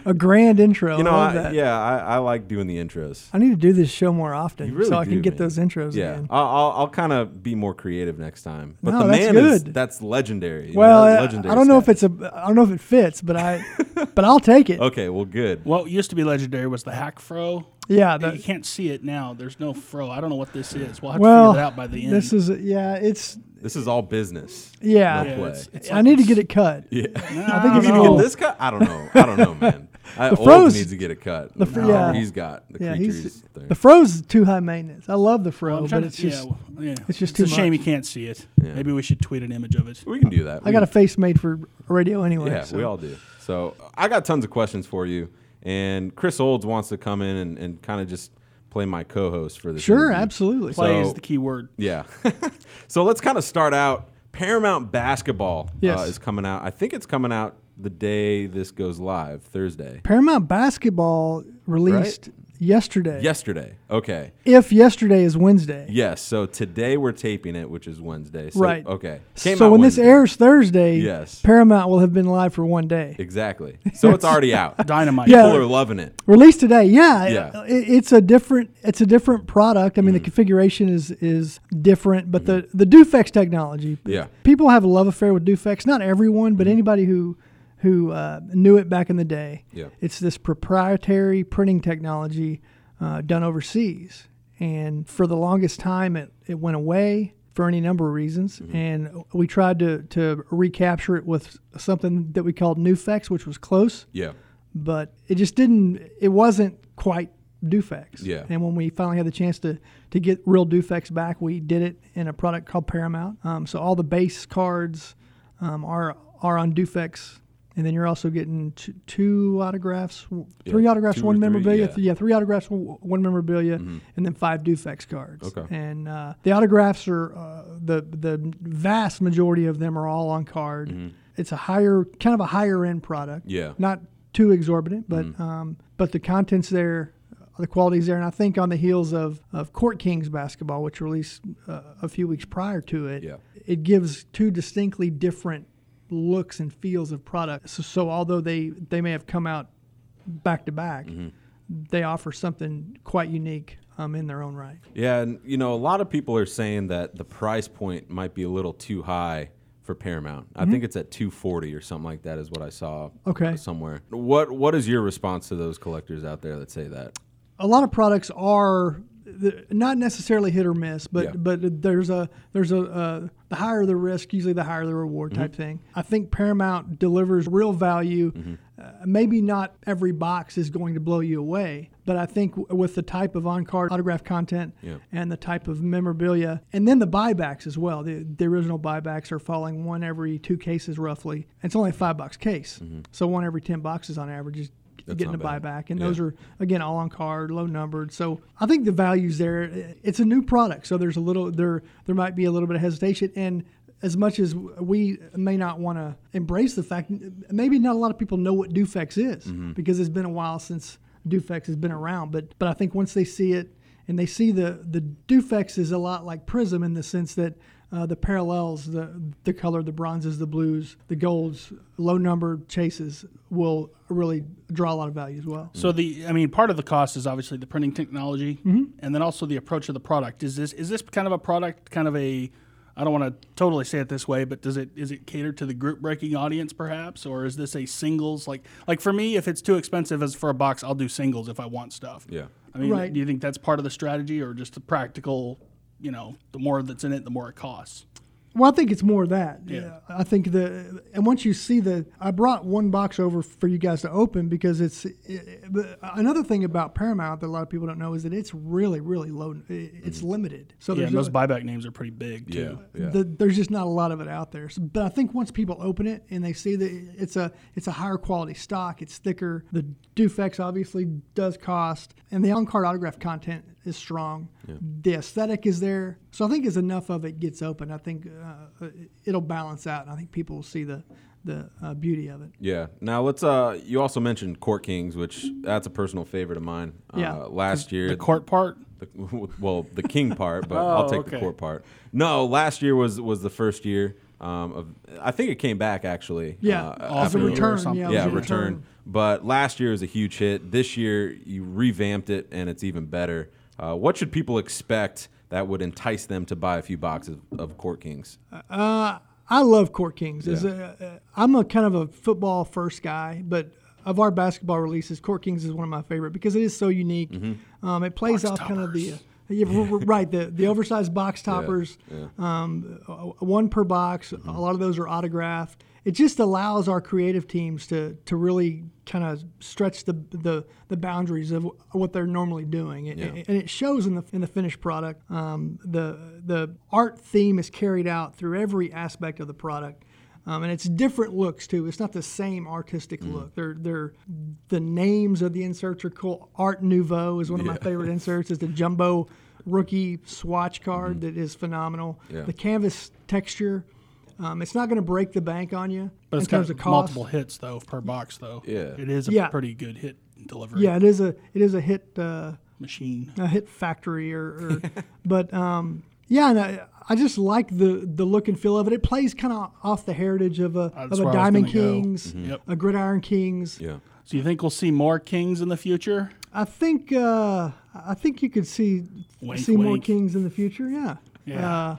F: a grand intro.
A: you know,
F: I
A: I,
F: that.
A: yeah, I, I like doing the intros.
F: I need to do this show more often
A: really
F: so I
A: do,
F: can get
A: man.
F: those intros
A: Yeah,
F: again.
A: I'll, I'll, I'll kind of be more creative next time. But
F: No,
A: the
F: that's
A: man is
F: good.
A: that's legendary. you
F: Well,
A: know,
F: I,
A: legendary
F: I don't know if
A: status.
F: it's a I don't know if it fits, but I but I'll take it.
A: okay. Well, good.
G: What used to be legendary was the hack fro.
F: Yeah,
G: you
F: the,
G: can't see it now. There's no fro. I don't know what this is. We'll have
F: well,
G: to figure that out by the end.
F: this is yeah, it's
A: This is all business.
F: yeah.
A: No play.
G: it's- it's
F: I
G: like
F: need to get it cut.
A: Yeah.
F: I think
G: I
F: it's
G: don't
F: a
G: know.
F: little.
A: This cut? I don't know. I don't know, man. I,
F: The
A: Olds
F: froze-
A: needs to get a cut.
F: the fr-
A: No,
F: yeah.
A: he's got the
F: Yeah,
A: creatures.
F: he's the froze is too high maintenance. I love the fro,
G: I'm
F: but
G: trying
F: it's
G: to-
F: just
G: yeah, well, yeah.
F: it's just
G: It's
F: too
G: a shame you can't see it.
A: Yeah.
G: Maybe we should tweet an image of it.
A: we can do that.
F: I got a face made for radio anyway.
A: Yeah,
F: so.
A: we all do. So I got tons of questions for you, and Chris Olds wants to come in and, and kind of just play my co-host for this.
F: Sure,
A: interview.
F: absolutely.
G: Play
A: So-
G: is the key word.
A: Yeah. so let's kind of start out. Paramount Basketball
F: Yes.
A: uh, is coming out. I think it's coming out the day this goes live, Thursday.
F: Paramount Basketball released yesterday.
A: Yesterday. Okay.
F: If yesterday is Wednesday.
A: Yes. So today we're taping it, which is Wednesday. So,
F: Right.
A: Okay.
F: so
A: out
F: when this airs Thursday,
A: Yes.
F: Paramount will have been live for one day.
A: Exactly. So it's already out.
G: Dynamite.
F: Yeah.
A: People are loving it.
F: Released today, yeah.
A: Yeah.
F: It, it's a different it's a different product. I mean, the mm. configuration is is different, but mm. the the Dufex technology.
A: Yeah.
F: People have a love affair with Dufex. Not everyone, but mm. anybody who who uh, knew it back in the day.
A: Yeah.
F: It's this proprietary printing technology uh, done overseas, and for the longest time, it it went away for any number of reasons, and we tried to to recapture it with something that we called Nufex, which was close
A: Yeah.
F: but it just didn't it wasn't quite Dufex.
A: Yeah.
F: And when we finally had the chance to to get real Dufex back, we did it in a product called Paramount. Um, so all the base cards um, are are on Dufex. And then you're also getting two, two autographs, three
A: Yeah,
F: autographs, one
A: three,
F: memorabilia.
A: yeah.
F: Th- yeah, three autographs, one memorabilia, and then five Dufex cards.
A: Okay.
F: And uh, the autographs are uh, the the vast majority of them are all on card. It's a higher, kind of a higher end product
A: Yeah.
F: not too exorbitant, but um, but the contents there, uh, the qualities there, and I think on the heels of of Court Kings basketball, which released uh, a few weeks prior to it,
A: Yeah.
F: it gives two distinctly different looks and feels of product. So, so although they they may have come out back to back, they offer something quite unique um, in their own right.
A: Yeah, and you know, a lot of people are saying that the price point might be a little too high for Paramount. I think it's at 240 or something like that is what I saw
F: Mm-hmm. Okay.
A: uh, somewhere. What what is your response to those collectors out there that say that?
F: a lot of products are not necessarily hit or miss, but
A: Yeah.
F: but there's a there's a uh, the higher the risk, usually the higher the reward type thing. I think Paramount delivers real value. Uh, maybe not every box is going to blow you away, but I think w- with the type of on-card autograph content
A: Yeah.
F: and the type of memorabilia, and then the buybacks as well. The, the original buybacks are falling one every two cases roughly. It's only a five box case, so one every ten boxes on average is
A: That's
F: getting a
A: bad.
F: buyback, and
A: Yeah.
F: those are again all on card, low numbered. So I think the value's there. It's a new product, so there's a little there there might be a little bit of hesitation, and as much as we may not want to embrace the fact, maybe not a lot of people know what Dufex is
A: Mm-hmm.
F: because it's been a while since Dufex has been around. But but I think once they see it and they see the the Dufex is a lot like Prism in the sense that. Uh, the parallels, the the color, the bronzes, the blues, the golds, low numbered chases will really draw a lot of value as well.
G: So the, I mean, part of the cost is obviously the printing technology, and then also the approach of the product. Is this is this kind of a product, kind of a, I don't want to totally say it this way, but does it is it catered to the group breaking audience perhaps, or is this a singles like like for me, if it's too expensive as for a box, I'll do singles if I want stuff.
A: Yeah.
G: I mean,
F: Right.
G: do you think that's part of the strategy, or just the practical? You know, the more that's in it, the more it costs.
F: Well, I think it's more of that.
G: Yeah.
F: I think the and once you see the, I brought one box over for you guys to open because it's it, another thing about Paramount that a lot of people don't know is that it's really really low. It's mm-hmm. limited. So
G: Yeah, and those
F: a-
G: buyback names are pretty big too.
A: Yeah. Yeah.
F: the, there's just not a lot of it out there. So, but I think once people open it and they see that it's a it's a higher quality stock, it's thicker. The Dufex obviously does cost, and the on-card autograph content is strong. The aesthetic is there, so I think as enough of it gets open, I think uh, it'll balance out, and I think people will see the the uh, beauty of it.
A: Yeah. Now let's. Uh, you also mentioned Court Kings, which that's a personal favorite of mine.
F: Yeah.
A: Uh, last year,
G: The court part.
A: the, well, the king part, but I'll
G: Oh,
A: take the court part. No, last year was was the first year. Um, of I think it came back actually.
F: Yeah,
A: uh,
F: as
A: after
F: a return.
G: something.
F: Yeah,
A: yeah,
F: a
A: return. But last year was a huge hit. This year you revamped it, and it's even better. Uh, what should people expect that would entice them to buy a few boxes of Court Kings?
F: Uh, I love Court Kings. As a, uh, I'm a kind of a football first guy, but of our basketball releases, Court Kings is one of my favorite because it is so unique. Um, it plays off kind of the. Uh, yeah, r- r- right. The the oversized box toppers, Um, uh, one per box. A lot of those are autographed. It just allows our creative teams to to really kind of stretch the, the the boundaries of what they're normally doing, and, and it shows in the in the finished product. Um, the the art theme is carried out through every aspect of the product. Um, and it's different looks too. It's not the same artistic look. They're they're the names of the inserts are cool. Art Nouveau is one of my favorite inserts. It's the jumbo rookie swatch card that is phenomenal.
A: Yeah.
F: The canvas texture. Um, it's not going to break the bank on you
G: But
F: in
G: it's got
F: terms of cost.
G: multiple hits though per box though.
A: Yeah.
G: it is a
F: Yeah.
G: pretty good hit delivery.
F: Yeah, it is a it is a hit uh,
G: machine.
F: a hit factory or, or but um, yeah, and I, I just like the the look and feel of it. It plays kind of off the heritage of a
G: That's
F: of a
G: where I was
F: Diamond
G: gonna go.
F: Kings,
G: Yep.
F: a Gridiron Kings.
A: Yeah.
G: So you think we'll see more kings in the future?
F: I think uh, I think you could see
G: Wink,
F: see more. Kings in the future. Yeah.
G: Yeah.
F: Uh,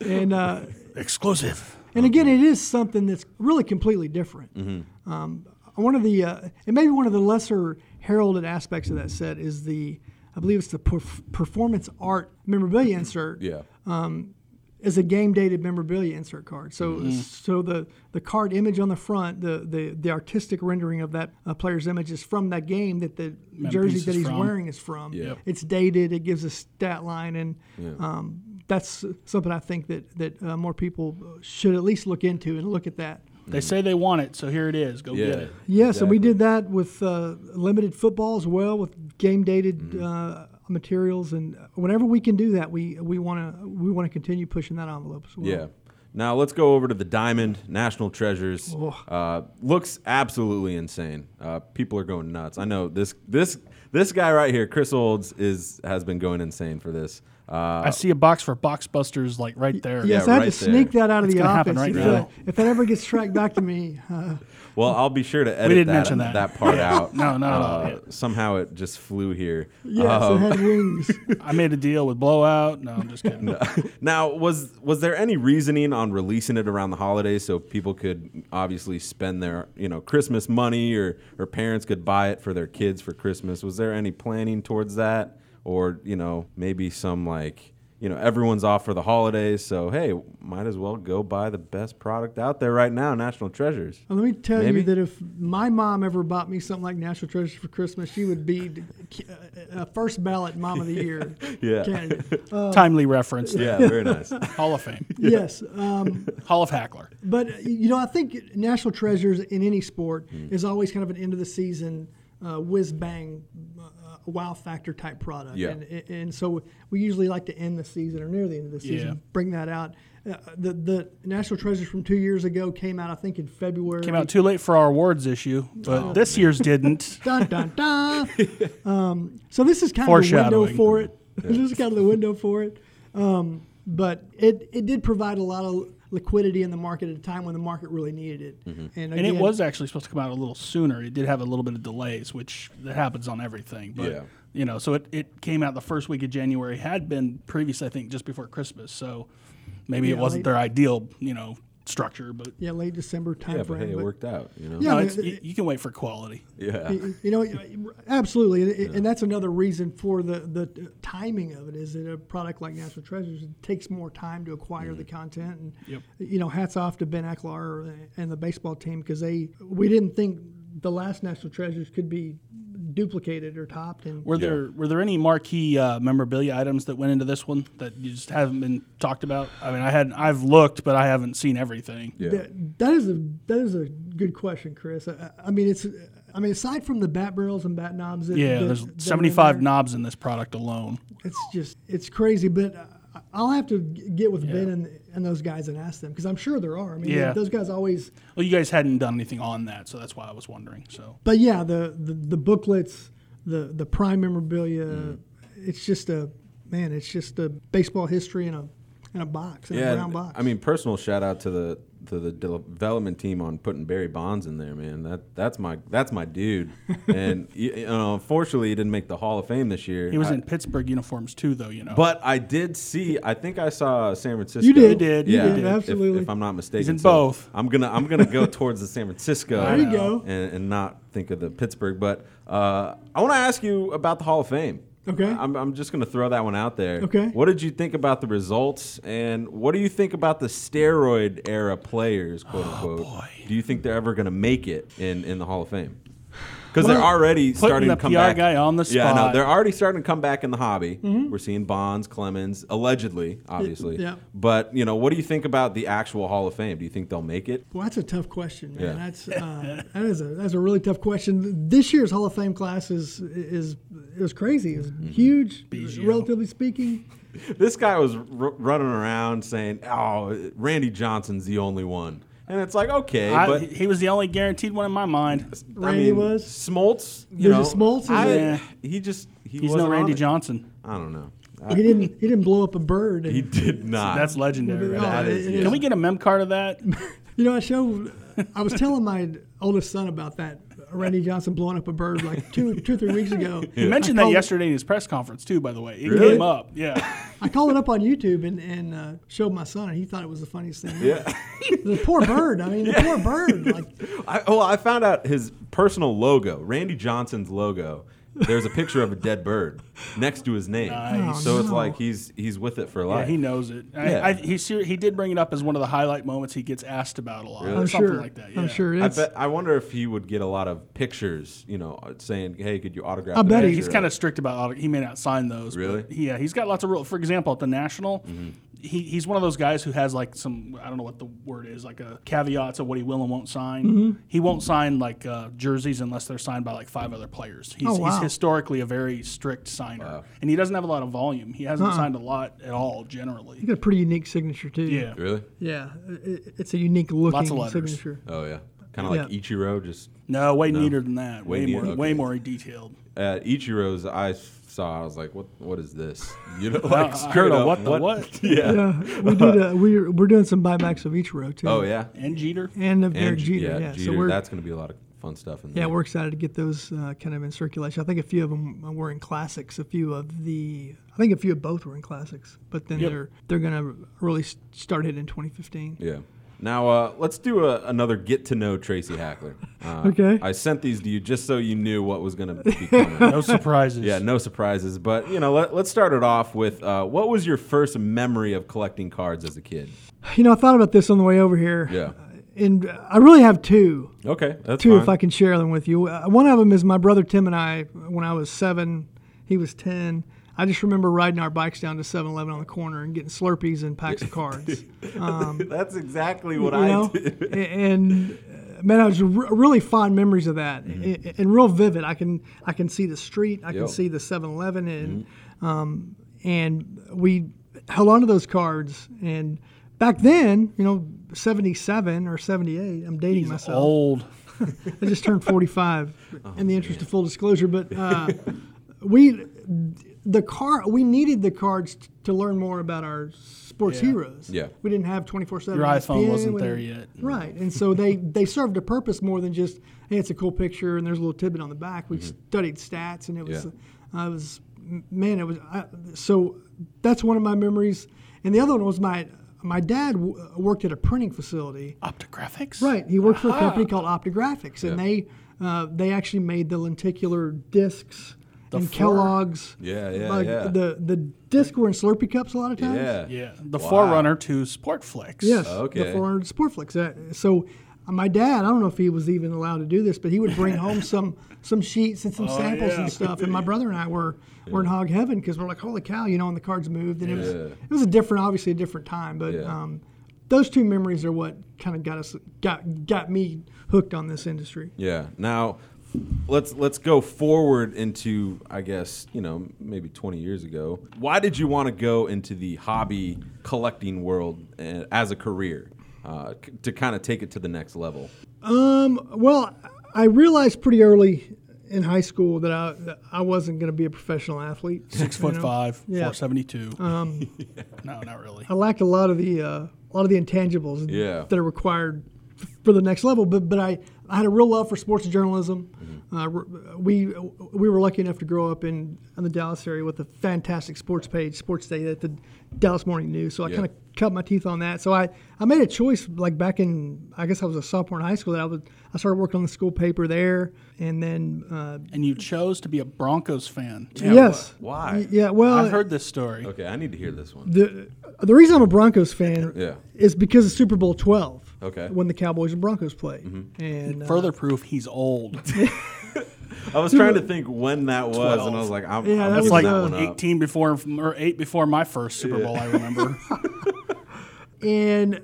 F: and uh,
G: Exclusive.
F: and again, it is something that's really completely different.
A: Mm-hmm.
F: Um, one of the uh, and maybe one of the lesser heralded aspects of that set is the I believe it's the perf- performance art memorabilia insert.
A: Yeah.
F: is a game dated memorabilia insert card. So
A: Mm-hmm.
F: so the the card image on the front, the the, the artistic rendering of that uh, player's image is from that game that the jersey that he's
G: from.
F: wearing is from.
A: Yep.
F: It's dated. It gives a stat line, and um, that's something I think that that uh, more people should at least look into and look at that.
G: They say they want it, so here it is. Go get
A: Yeah.
G: it.
F: Yeah, so we did that with uh, limited football as well, with game dated
A: Mm-hmm.
F: uh, materials, and whenever we can do that, we we want to we want to continue pushing that envelope as well.
A: Yeah. Now let's go over to the Diamond National Treasures.
F: Oh.
A: Uh, looks absolutely insane. Uh, people are going nuts. I know this this this guy right here, Chris Olds, is has been going insane for this. Uh,
G: I see a box for Box Busters like right there.
F: Yes,
A: Yeah,
F: I had
A: right
F: to sneak
A: there.
F: that out of
G: It's
F: the
G: gonna
F: office.
G: happen right
F: if,
G: now.
F: That, if that ever gets tracked back to me, uh,
A: well, I'll be sure to edit
G: didn't
A: that,
G: mention that.
A: part out.
G: No, not at all.
A: Uh, Somehow it just flew here.
F: yes,
A: Um,
F: it had wings.
G: I made a deal with Blowout. No, I'm just kidding.
A: now, was was there any reasoning on releasing it around the holidays so people could obviously spend their you know Christmas money or or parents could buy it for their kids for Christmas? Was there any planning towards that, or you know maybe some like you know everyone's off for the holidays, so hey, might as well go buy the best product out there right now, National Treasures.
F: Well, let me tell
A: Maybe.
F: you that if my mom ever bought me something like National Treasures for Christmas, she would be a first ballot Mom of the Year
A: Yeah.
F: candidate. Uh,
G: Timely reference. there.
A: Yeah, very nice.
G: Hall of Fame.
F: yes, um,
G: Hall of Hackler.
F: but you know, I think National Treasures in any sport
A: Mm.
F: is always kind of an end of the season uh, whiz bang. Uh, wow factor type product,
A: Yeah.
F: and and so we usually like to end the season or near the end of the season,
G: Yeah.
F: bring that out. Uh, the the National Treasures from two years ago came out, I think, in February.
G: Came out too late for our awards issue, but
A: Oh,
G: this year's didn't.
F: dun dun dun. um, so this is kind of the window for it. This is kind of the window for it. Um, but it it did provide a lot of liquidity in the market at a time when the market really needed it. Mm-hmm. And,
G: And it was actually supposed to come out a little sooner. It did have a little bit of delays, which that happens on everything. But
A: Yeah.
G: you know, so it, it came out the first week of January. Had been previous, I think, just before Christmas. So maybe it wasn't
F: late-
G: their ideal, you know, structure. But
F: yeah late December time.
A: Yeah, but
F: timeframe.
A: hey, it
F: but-
A: worked out. You know.
F: Yeah,
G: no,
F: but
G: it's,
F: it-
G: you, you can wait for quality.
A: Yeah.
F: you you know, absolutely, and, and that's another reason for the the timing of it is that a product like National Treasures it takes more time to acquire the mm. content, and
G: Yep.
F: you know, hats off to Ben Ecklar and the baseball team because they we didn't think the last National Treasures could be duplicated or topped, and
G: Were there were there any marquee uh, memorabilia items that went into this one that you just haven't been talked about? I mean, I had I've looked, but I haven't seen everything.
A: Yeah.
F: That, that is a that is a good question, Chris. I, I mean, it's I mean, aside from the bat barrels and bat knobs, that,
G: Yeah,
F: that-
G: there's
F: that are in
G: 75
F: there,
G: knobs in this product alone.
F: It's just it's crazy, but I- I'll have to get with Ben and, and those guys and ask them because I'm sure there are. I mean,
G: Yeah.
F: those guys always.
G: Well, you guys hadn't done anything on that, so that's why I was wondering. So
F: But yeah, the the, the booklets, the the prime memorabilia,
A: Mm.
F: it's just a man. It's just a baseball history and a in a box in a brown box.
A: I mean, personal shout out to the to the development team on putting Barry Bonds in there, man. That that's my that's my dude. and you you know, unfortunately, he didn't make the Hall of Fame this year.
G: he was
A: I-
G: in Pittsburgh uniforms too, though. You know,
A: But I did see. I think I saw San Francisco.
F: You did.
G: You did, you
A: Yeah,
G: did,
A: if-
F: absolutely.
A: If, I'm not mistaken,
G: in
A: So
G: both.
A: I'm gonna I'm gonna go towards the San Francisco.
F: There you go.
A: And, and not think of the Pittsburgh. But uh, I want to ask you about the Hall of Fame.
F: Okay.
A: I'm, I'm just going to throw that one out there.
F: Okay.
A: What did you think about the results, and what do you think about the steroid era players, quote
F: Oh,
A: unquote? Do you think they're ever going to make it in, in the Hall of Fame? Because they're already starting
G: the
A: to come
G: PR
A: back.
G: guy on the
A: Yeah, no,
G: spot.
A: they're already starting to come back in the hobby. We're seeing Bonds, Clemens, allegedly, obviously.
F: yeah.
A: But you know, what do you think about the actual Hall of Fame? Do you think they'll make it?
F: Well, that's a tough question, man.
A: Yeah.
F: That's uh, that is a that's a really tough question. This year's Hall of Fame class is is it was crazy. It was
A: Mm-hmm.
F: huge, relatively speaking.
A: This guy was r- running around saying, "Oh, Randy Johnson's the only one," and it's like, okay,
G: I,
A: but
G: he was the only guaranteed one in my mind.
A: I
F: Randy
A: mean,
F: was?
A: Smoltz. You
F: There's
A: know,
F: a Smoltz,
A: I-
G: there?
A: he just he
G: He's
A: wasn't
G: no
A: on
G: Randy
A: it.
G: Johnson.
A: I don't know.
F: He didn't he didn't blow up a bird.
A: He did not.
G: That's legendary.
F: No,
A: that is- yeah.
G: Can we get a mem card of that?
F: you know, I show. I was telling my oldest son about that Randy Johnson blowing up a bird like two two three weeks ago.
G: He mentioned
F: I
G: that
F: called-
G: yesterday in his press conference too. By the way, it
A: Really?
G: came up. Yeah,
F: I called it up on YouTube and, and uh, showed my son, and he thought it was the funniest thing.
A: yeah.
F: The poor bird. I mean, the poor bird. Like,
A: I, well, I found out his personal logo, Randy Johnson's logo. There's a picture of a dead bird next to his name,
G: Nice.
A: so it's like he's he's with it for
G: yeah,
A: life.
G: he knows it.
A: Yeah.
G: I, I, he he did bring it up as one of the highlight moments he gets asked about a lot.
A: Really?
G: or
F: I'm
G: something
F: sure.
G: like that. Yeah.
F: I'm sure
A: I
F: it's.
A: bet. I wonder if he would get a lot of pictures, you know, saying, "Hey, could you autograph?"
F: I bet he-
G: he's kind of strict about. auto- He may not sign those. but
A: Really?
G: he- yeah, he's got lots of rules. For example, at the national,
A: Mm-hmm.
G: He, he's one of those guys who has like some I don't know what the word is like a caveats of what he will and won't sign.
F: Mm-hmm.
G: He won't sign like uh, jerseys unless they're signed by like five other players. He's,
F: Oh,
G: he's historically a very strict signer, and he doesn't have a lot of volume. He hasn't
F: Uh-uh.
G: signed a lot at all generally.
F: He got a pretty unique signature too.
G: Yeah.
A: really.
F: Yeah, it, it's a unique looking
G: Lots of letters.
F: signature.
A: Oh yeah, kind of like
F: Yeah.
A: Ichiro. Just
G: No, way neater than that.
A: Way
G: Way,
A: neater,
G: more,
A: okay.
G: way more detailed.
A: at Ichiro's, I saw. I was like, "What? What is this?" You know, like
G: heard
A: straight
G: a
A: up,
G: what the what?
A: Yeah.
F: Yeah, we did. A, we're we're doing some buybacks of Ichiro too.
A: Oh yeah.
G: And Jeter.
F: and of
A: And
F: Derek
A: G-
F: Jeter. Yeah,
A: Jeter.
F: so we're
A: that's going to be a lot of fun stuff in there.
F: yeah we're excited to get those uh, kind of in circulation. I think a few of them were in classics. A few of the I think a few of both were in classics, but then
G: Yep.
F: they're they're gonna really s- start it in 2015.
A: Yeah. Now uh, let's do a, another get to know Tracy Hackler. Uh,
F: Okay.
A: I sent these to you just so you knew what was going to be coming.
G: No surprises.
A: yeah, no surprises. But you know, let, let's start it off with uh, what was your first memory of collecting cards as a kid?
F: You know, I thought about this on the way over here.
A: Yeah.
F: And I really have two.
A: Okay, that's
F: two
A: fine.
F: if I can share them with you. Uh, one of them is my brother Tim and I. When I was seven, he was ten. I just remember riding our bikes down to 7-Eleven on the corner and getting Slurpees and packs of cards.
A: that's exactly what I
F: know,
A: did.
F: And uh, man, I was re- really fond memories of that,
A: Mm-hmm.
F: A- and real vivid. I can I can see the street, I can see the 7-Eleven, and
A: Mm-hmm.
F: um, and we held on to those cards. And back then, you know, seventy seven or seventy eight. I'm dating myself.
G: Old.
F: I just turned 45 in the interest of full disclosure, but uh, we the car we needed the cards t- to learn more about our sports
G: Yeah.
F: heroes.
A: Yeah.
F: We didn't have 24/7
G: Your iPhone
F: ESPN,
G: wasn't
F: we
G: there yet.
F: Right. And so they they served a purpose more than just hey it's a cool picture and there's a little tidbit on the back. We studied stats and it was
A: Yeah.
F: uh, it was man it was I, so that's one of my memories. And the other one was my my dad w- worked at a printing facility.
G: Optigraphics.
F: Right. He worked for a company called Optigraphics, and they uh, they actually made the lenticular discs and
G: four-
F: Kellogg's.
A: Yeah, yeah,
F: like
A: yeah.
F: The the disc were in Slurpee cups a lot of times.
A: Yeah.
G: Yeah. The
A: Wow.
G: forerunner to Sportflics.
F: Yes.
A: Okay.
F: The 400 Sportflics. So uh, my dad, I don't know if he was even allowed to do this, but he would bring home some some sheets and some samples
G: yeah.
F: and stuff. And my brother and I were were in hog heaven because we're like, holy cow, you know, and the cards moved, and it was
A: Yeah.
F: it was a different, obviously a different time, but.
A: Yeah.
F: Um, those two memories are what kind of got us got got me hooked on this industry.
A: Yeah. Now, let's let's go forward into I guess you know maybe 20 years ago. Why did you want to go into the hobby collecting world uh, as a career uh, to kind of take it to the next level?
F: Um, well, I realized pretty early in high school that I that I wasn't going to be a professional athlete.
G: Six foot
F: know?
G: five,
F: Yeah.
G: four seventy two.
F: Um,
G: no, not really.
F: I lacked a lot of the uh, a lot of the intangibles
A: Yeah.
F: that are required f- for the next level. But but I, I had a real love for sports journalism.
A: Mm-hmm.
F: Uh, we we were lucky enough to grow up in, in the Dallas area with a fantastic sports page, Sports Day at the Dallas Morning News. So I
A: Yeah.
F: kind of cut my teeth on that. So I, I made a choice like back in I guess I was a sophomore in high school that I would I started working on the school paper there, and then uh,
G: And you chose to be a Broncos fan.
F: yes,
A: why?
F: Yeah. Well,
G: I've heard this story.
A: Okay, I need to hear this one.
F: the the reason I'm a Broncos fan
A: Yeah.
F: is because of Super Bowl 12.
A: Okay.
F: When the Cowboys and Broncos played, and uh,
G: Further proof he's old.
A: I was trying to think when that was, and I was like, I'm,
F: Yeah,
A: I'm
F: that was,
G: like
A: that one up.
G: 18 before or eight before my first Super Bowl. I remember.
F: and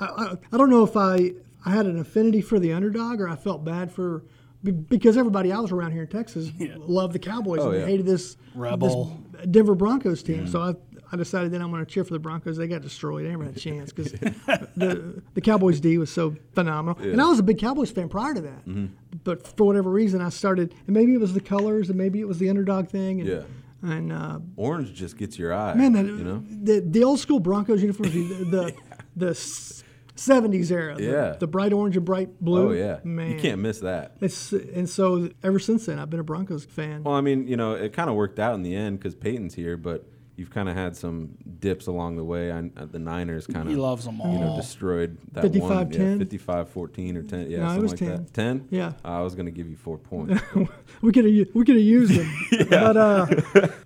F: I, I, I don't know if I I had an affinity for the underdog or I felt bad for because everybody else around here in Texas loved the Cowboys
A: Oh,
F: and
A: yeah.
F: hated this
G: Rebel.
F: this Denver Broncos team. So I I decided then I'm going to cheer for the Broncos. They got destroyed. They never had a chance because the the Cowboys D was so phenomenal. And I was a big Cowboys fan prior to that.
A: Mm-hmm.
F: But for whatever reason, I started, and maybe it was the colors, and maybe it was the underdog thing. And,
A: Yeah.
F: And uh,
A: Orange just gets your eye.
F: Man, the,
A: you know.
F: the, the old school Broncos uniforms, the the, the s- 70s era, the,
A: Yeah.
F: the bright orange and bright blue.
A: Oh yeah,
F: man,
A: you can't miss that.
F: It's and so ever since then, I've been a Broncos fan.
A: Well, I mean, you know, it kind of worked out in the end because Peyton's here, but you've kind of had some dips along the way. I, uh, the Niners kind of
G: He loves them all.
A: you know destroyed that one
F: 55-10?
A: yeah, 55 14 or 10 yeah
F: No, it
A: something
F: was
A: like
F: 10.
A: that 10
F: Yeah.
A: i was going to give you four points
F: we could have we could have used them. But uh,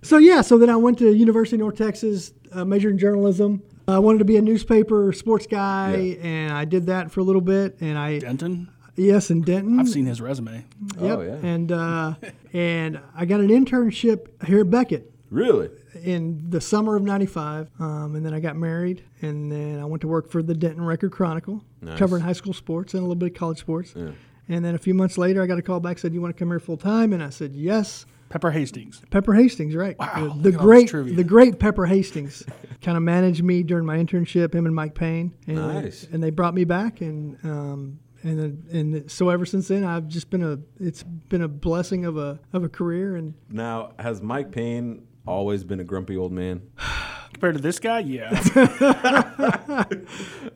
F: so yeah, so then I went to University of North Texas, uh, majored in journalism. I wanted to be a newspaper sports guy,
A: Yeah.
F: and I did that for a little bit. And I
G: Denton.
F: yes, in Denton.
G: I've seen his resume.
F: Yep.
A: Oh, yeah.
F: And uh, and I got an internship here at Beckett.
A: really
F: in the summer of 95 um, and then i got married and then i went to work for the denton record chronicle
A: Nice.
F: covering high school sports and a little bit of college sports and then a few months later i got a call back said you want to come here full time and i said yes
G: Pepper Hastings.
F: pepper hastings right
G: Wow,
F: the, the
G: at all this
F: great the great pepper hastings kind of managed me during my internship him and mike payne and,
A: Nice.
F: and they brought me back and um, and and so ever since then I've just been a it's been a blessing of a of a career and
A: now has mike payne always been a grumpy old man
G: Compared to this guy, yeah.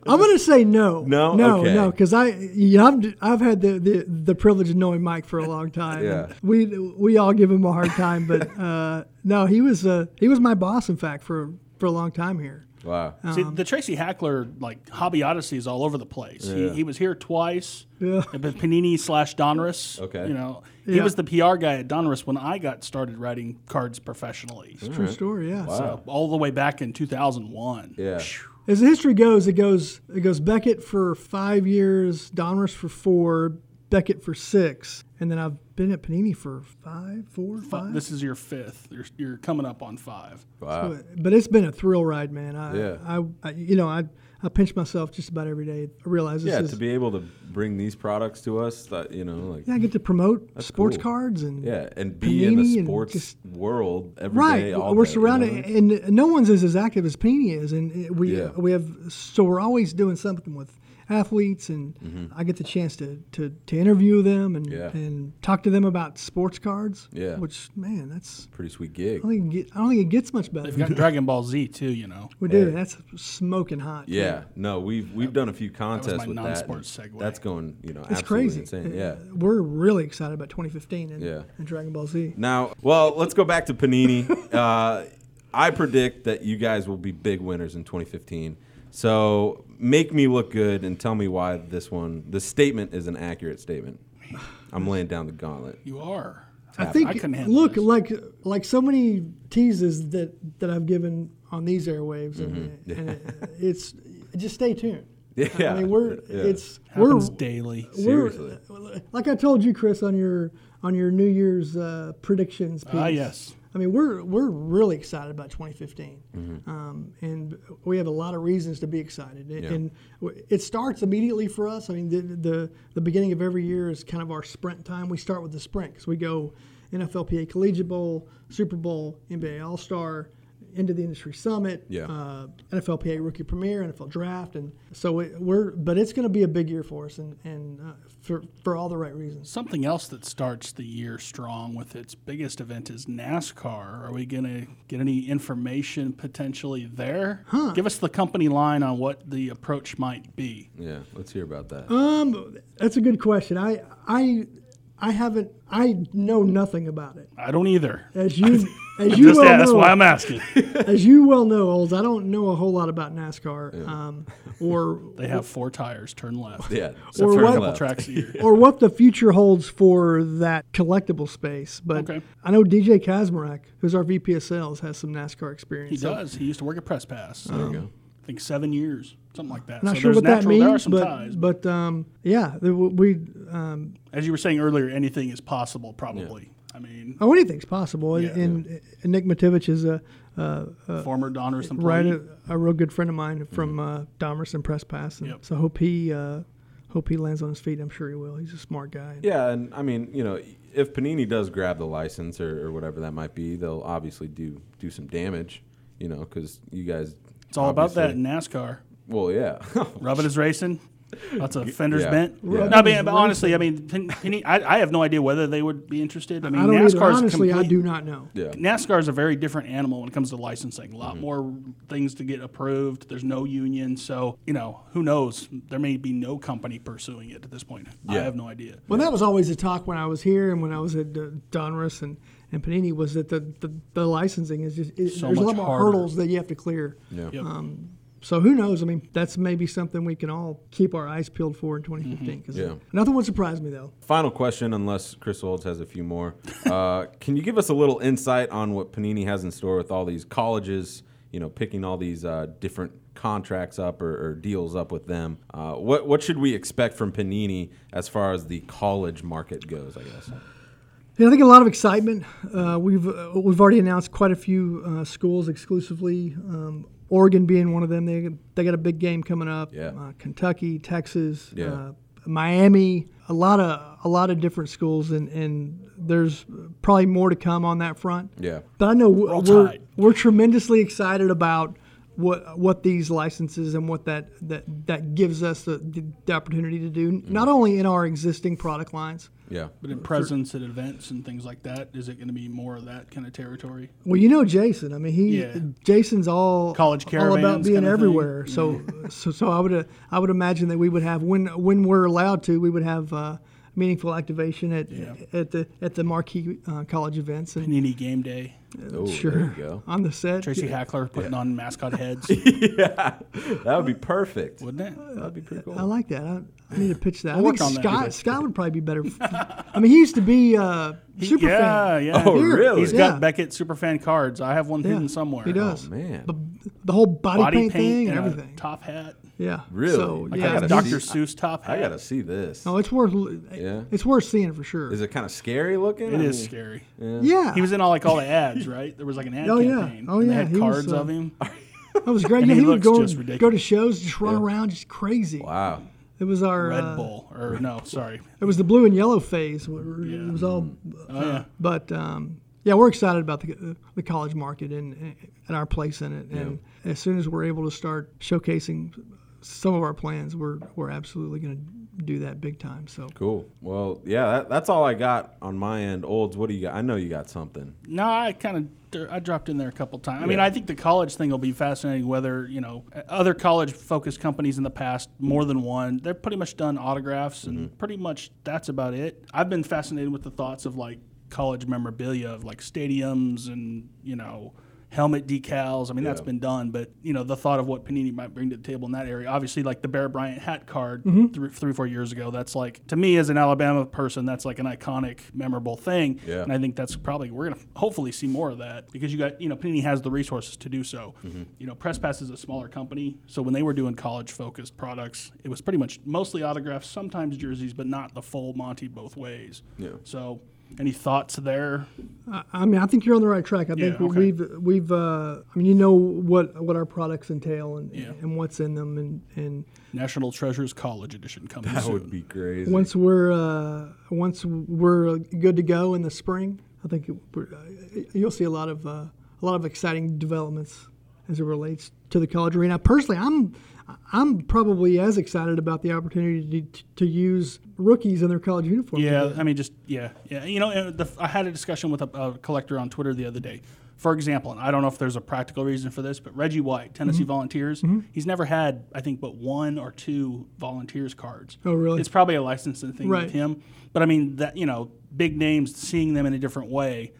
F: I'm going to say no.
A: No?
F: no,
A: Okay.
F: no, because I, you know, I've, I've had the, the, the privilege of knowing Mike for a long time.
A: Yeah.
F: we we all give him a hard time, but uh, no, he was uh, he was my boss, in fact, for for a long time here.
A: wow
G: See, the Tracy Hackler like hobby odyssey is all over the place. He,
A: Yeah.
G: he was here twice.
F: Yeah.
G: at Panini slash Donruss.
A: Okay.
G: you know he
F: Yeah.
G: was the PR guy at Donruss when I got started writing cards professionally.
F: It's True mm. story, yeah.
A: Wow.
G: All the way back in 2001.
A: yeah
F: As the history goes, it goes it goes Beckett for five years, Donruss for four, Beckett for six, and then I've been at Panini for five, four, five.
G: This is your fifth. You're, you're coming up on five.
A: wow
F: But- but it's been a thrill ride, man. I,
A: Yeah.
F: I, I you know, I I pinch myself just about every day. I realize this
A: yeah
F: is
A: to be able to bring these products to us that you know like
F: yeah, I get to promote sports
A: cool.
F: cards and
A: yeah and be in the sports
F: just-
A: world every day.
F: right.
A: all
F: we're
A: day, you know
F: surrounded,
A: I mean?
F: and no one's is as active as Panini is, and we
A: Yeah.
F: we have so we're always doing something with athletes, and I get the chance to, to, to interview them and
A: Mm-hmm. Yeah.
F: and talk to them about sports cards.
A: Yeah.
F: which man, that's
A: pretty sweet gig
F: I don't think it, get, I don't think it gets much better.
G: They've got Dragon Ball Z too. You know.
F: we do. That's smoking hot. too.
A: Yeah, no, we've we've done a few contests
G: my
A: with that.
G: non-sports
A: and
G: segue.
A: That's going, you know,
F: It's crazy.
A: insane.
F: Uh,
A: Yeah.
F: we're really excited about 2015 and,
A: Yeah.
F: and Dragon Ball Z.
A: Now, well, let's go back to Panini. uh, I predict that you guys will be big winners in 2015. So make me look good and tell me why this one, the statement is an accurate statement. I'm laying down the gauntlet.
G: You are.
F: I think
G: I couldn't
F: look
G: this.
F: like like so many teases that that I've given on these airwaves, and, and it- it's just stay tuned.
A: Mm-hmm. Yeah.
F: I mean we're
A: Yeah.
F: it's
G: Happens
F: we're
G: daily.
F: we're
A: Seriously.
F: like I told you, Chris, on your on your New Year's uh, predictions. Piece.
G: Ah, yes.
F: I mean, we're we're really excited about 2015,
A: Mm-hmm.
F: um, and we have a lot of reasons to be excited. And-
A: Yeah.
F: And it starts immediately for us. I mean, the, the the beginning of every year is kind of our sprint time. We start with the sprint because we go NFLPA Collegiate Bowl, Super Bowl, NBA All Star, into the industry summit,
A: Yeah.
F: uh, NFLPA Rookie premiere, NFL Draft, and so it, we're. But it's going to be a big year for us, and and uh, for for all the right reasons.
G: Something else that starts the year strong with its biggest event is NASCAR. Are we going to get any information potentially there? Huh. Give us the company line on what the approach might be.
A: Yeah, let's hear about that.
F: Um, that's a good question. I I I haven't. I know nothing about it.
G: I don't either.
F: As you as you
G: Just
F: well
G: that's
F: know,
G: why I'm asking.
F: as you well know, Olds, I don't know a whole lot about NASCAR, um, or
G: They have four tires. Turn left.
A: yeah,
F: or
A: turn
F: what-
A: left.
G: tracks a year.
F: or what the future holds for that collectible space. But
G: Okay.
F: I know DJ Kazmarek, who's our VP of sales, has some NASCAR experience.
G: He
F: So
G: does. He used to work at Press Pass.
A: There you go.
G: I think seven years, something like that.
F: I'm not
G: so
F: sure
G: there's
F: what that
G: natural, There are
F: means,
G: some
F: but
G: ties.
F: but um, yeah, we um,
G: As you were saying earlier, anything is possible. Probably. I mean,
F: oh, anything's possible.
G: Yeah.
F: and, and Nick Mativich is a
G: former Donruss
F: right
G: employee.
F: a, a real good friend of mine from uh, Donruss and Press Pass, and
G: Yep.
F: so hope he uh, hope he lands on his feet. I'm sure he will. He's a smart guy.
A: Yeah, and I mean, you know, if Panini does grab the license or, or whatever that might be, they'll obviously do do some damage. You know, because you guys.
G: It's all about that in NASCAR.
A: Well, yeah.
G: Rubbin is racing. Lots of fenders
A: Yeah.
G: bent.
A: Yeah.
G: No, I mean, but honestly, I mean, Penny, I, I have no idea whether they would be interested. I mean,
F: I don't
G: NASCAR is
F: Honestly, I do not know.
A: yeah.
G: NASCAR is a very different animal when it comes to licensing. A
A: Mm-hmm.
G: lot more things to get approved. There's no union, so you know who knows. There may be no company pursuing it at this point. I have no idea.
F: Well, that was always the talk when I was here and when I was at uh, Donruss and, and Panini was that the, the, the licensing is just it,
G: So
F: there's a lot more
G: harder.
F: hurdles that you have to clear.
A: Yeah.
G: Yep.
F: So who knows? I mean, that's maybe something we can all keep our eyes peeled for in
G: Mm-hmm.
A: Yeah.
F: nothing would surprise me though.
A: Final question, unless Chris Olds has a few more. Uh, can you give us a little insight on what Panini has in store with all these colleges? You know, picking all these uh, different contracts up or, or deals up with them. Uh, what what should we expect from Panini as far as the college market goes? I guess.
F: Yeah, I think a lot of excitement. Uh, we've uh, we've already announced quite a few uh, schools exclusively. Um, Oregon being one of them. They they got a big game coming up.
A: Yeah.
F: Uh, Kentucky, Texas,
A: Yeah.
F: uh, Miami. A lot of a lot of different schools, and, and there's probably more to come on that front.
A: Yeah.
F: But I know w-
G: Roll
F: we're
G: Tide.
F: we're tremendously excited about what what these licenses and what that that, that gives us the, the opportunity to do,
G: Mm-hmm.
F: not only in our existing product lines.
A: Yeah.
G: But in presence at events and things like that, is it going to be more of that kind of territory?
F: Well, you know Jason. I mean, he
G: Yeah.
F: Jason's all
G: College
F: all about being
G: kinda thing.
F: everywhere. So, so, so I would uh, I would imagine that we would have when when we're allowed to, we would have uh, meaningful activation at at the at the marquee uh, college events and
G: any Game Day.
A: Oh,
F: sure
A: there you go.
F: on the set.
G: Tracy Hackler putting on mascot heads,
A: yeah, that would be perfect.
G: wouldn't it?
A: That'd be pretty cool.
F: I like that. I, I need to pitch that.
G: We'll
F: I think
G: work that.
F: Scott Scott would probably be better. I mean, he used to be uh, super
G: yeah,
F: fan.
G: yeah.
A: Oh,
F: Here.
A: really?
G: He's
F: Yeah.
G: got Beckett superfan cards. I have one
F: Yeah,
G: hidden somewhere.
F: He does.
A: Oh, man.
F: The, the whole body,
G: Body
F: paint, thing and
G: and
F: everything.
G: top hat.
F: Yeah.
A: Really?
F: So,
A: I
F: yeah,
A: gotta
G: Dr.
A: see-
G: Seuss top hat.
A: I gotta see this.
F: No, it's worth.
A: Yeah.
F: It's worth seeing for sure.
A: Is it kind of scary looking?
G: It
A: I
G: is
A: mean,
G: scary.
F: yeah.
G: He was in all like all the ads, right? There was like an ad
F: Oh, yeah.
G: campaign.
F: Oh,
G: and They had
F: He was,
G: cards
F: uh,
G: of him.
F: That was great.
G: And
F: yeah,
G: he
F: he would go,
G: just
F: go to
G: ridiculous.
F: shows, just run around, just crazy.
A: Wow.
F: It was our
G: Red
F: uh,
G: Bull, or no, sorry.
F: It was the blue and yellow phase. It was all.
G: Oh yeah.
F: But um, yeah, we're excited about the the college market and and our place in it. And as soon as we're able to start showcasing some of our plans, we're we're absolutely going to do that big time. So
A: Cool. Well, yeah, that, that's all I got on my end. Olds, what do you got? I know you got something.
G: No, I kind of I dropped in there a couple times. I mean, I think the college thing will be fascinating. Whether you know other college-focused companies in the past, more than one, they've pretty much done autographs, and
A: Mm-hmm.
G: pretty much that's about it. I've been fascinated with the thoughts of like college memorabilia of like stadiums and you know helmet decals. I mean, that's been done, but you know the thought of what Panini might bring to the table in that area. Obviously, like the Bear Bryant hat card
A: Mm-hmm.
G: three, three, four years ago. That's like to me as an Alabama person, that's like an iconic, memorable thing.
A: Yeah.
G: And I think that's probably we're gonna hopefully see more of that because you got you know Panini has the resources to do so.
A: Mm-hmm.
G: You know, Press Pass is a smaller company, so when they were doing college focused products, it was pretty much mostly autographs, sometimes jerseys, but not the full Monty both ways.
A: Yeah.
G: So, any thoughts there?
F: I, I mean, I think you're on the right track. I think
G: okay.
F: we've we've. Uh, I mean, you know what what our products entail and
G: Yeah.
F: and what's in them and and.
G: National Treasures College Edition coming
A: That
G: soon.
A: would be crazy.
F: Once we're uh, once we're good to go in the spring, I think it, we're, uh, you'll see a lot of uh, a lot of exciting developments as it relates to the college arena. Personally, I'm I'm probably as excited about the opportunity to, to use rookies in their college uniforms.
G: Yeah,
F: again.
G: I mean, just yeah, yeah. You know, the, I had a discussion with a, a collector on Twitter the other day. For example, and I don't know if there's a practical reason for this, but Reggie White, Tennessee
F: Mm-hmm.
G: Volunteers, he's never had, I think, but one or two Volunteers cards.
F: Oh, really?
G: It's probably a licensing thing
F: Right.
G: with him. But I mean, that you know, big names, seeing them in a different way,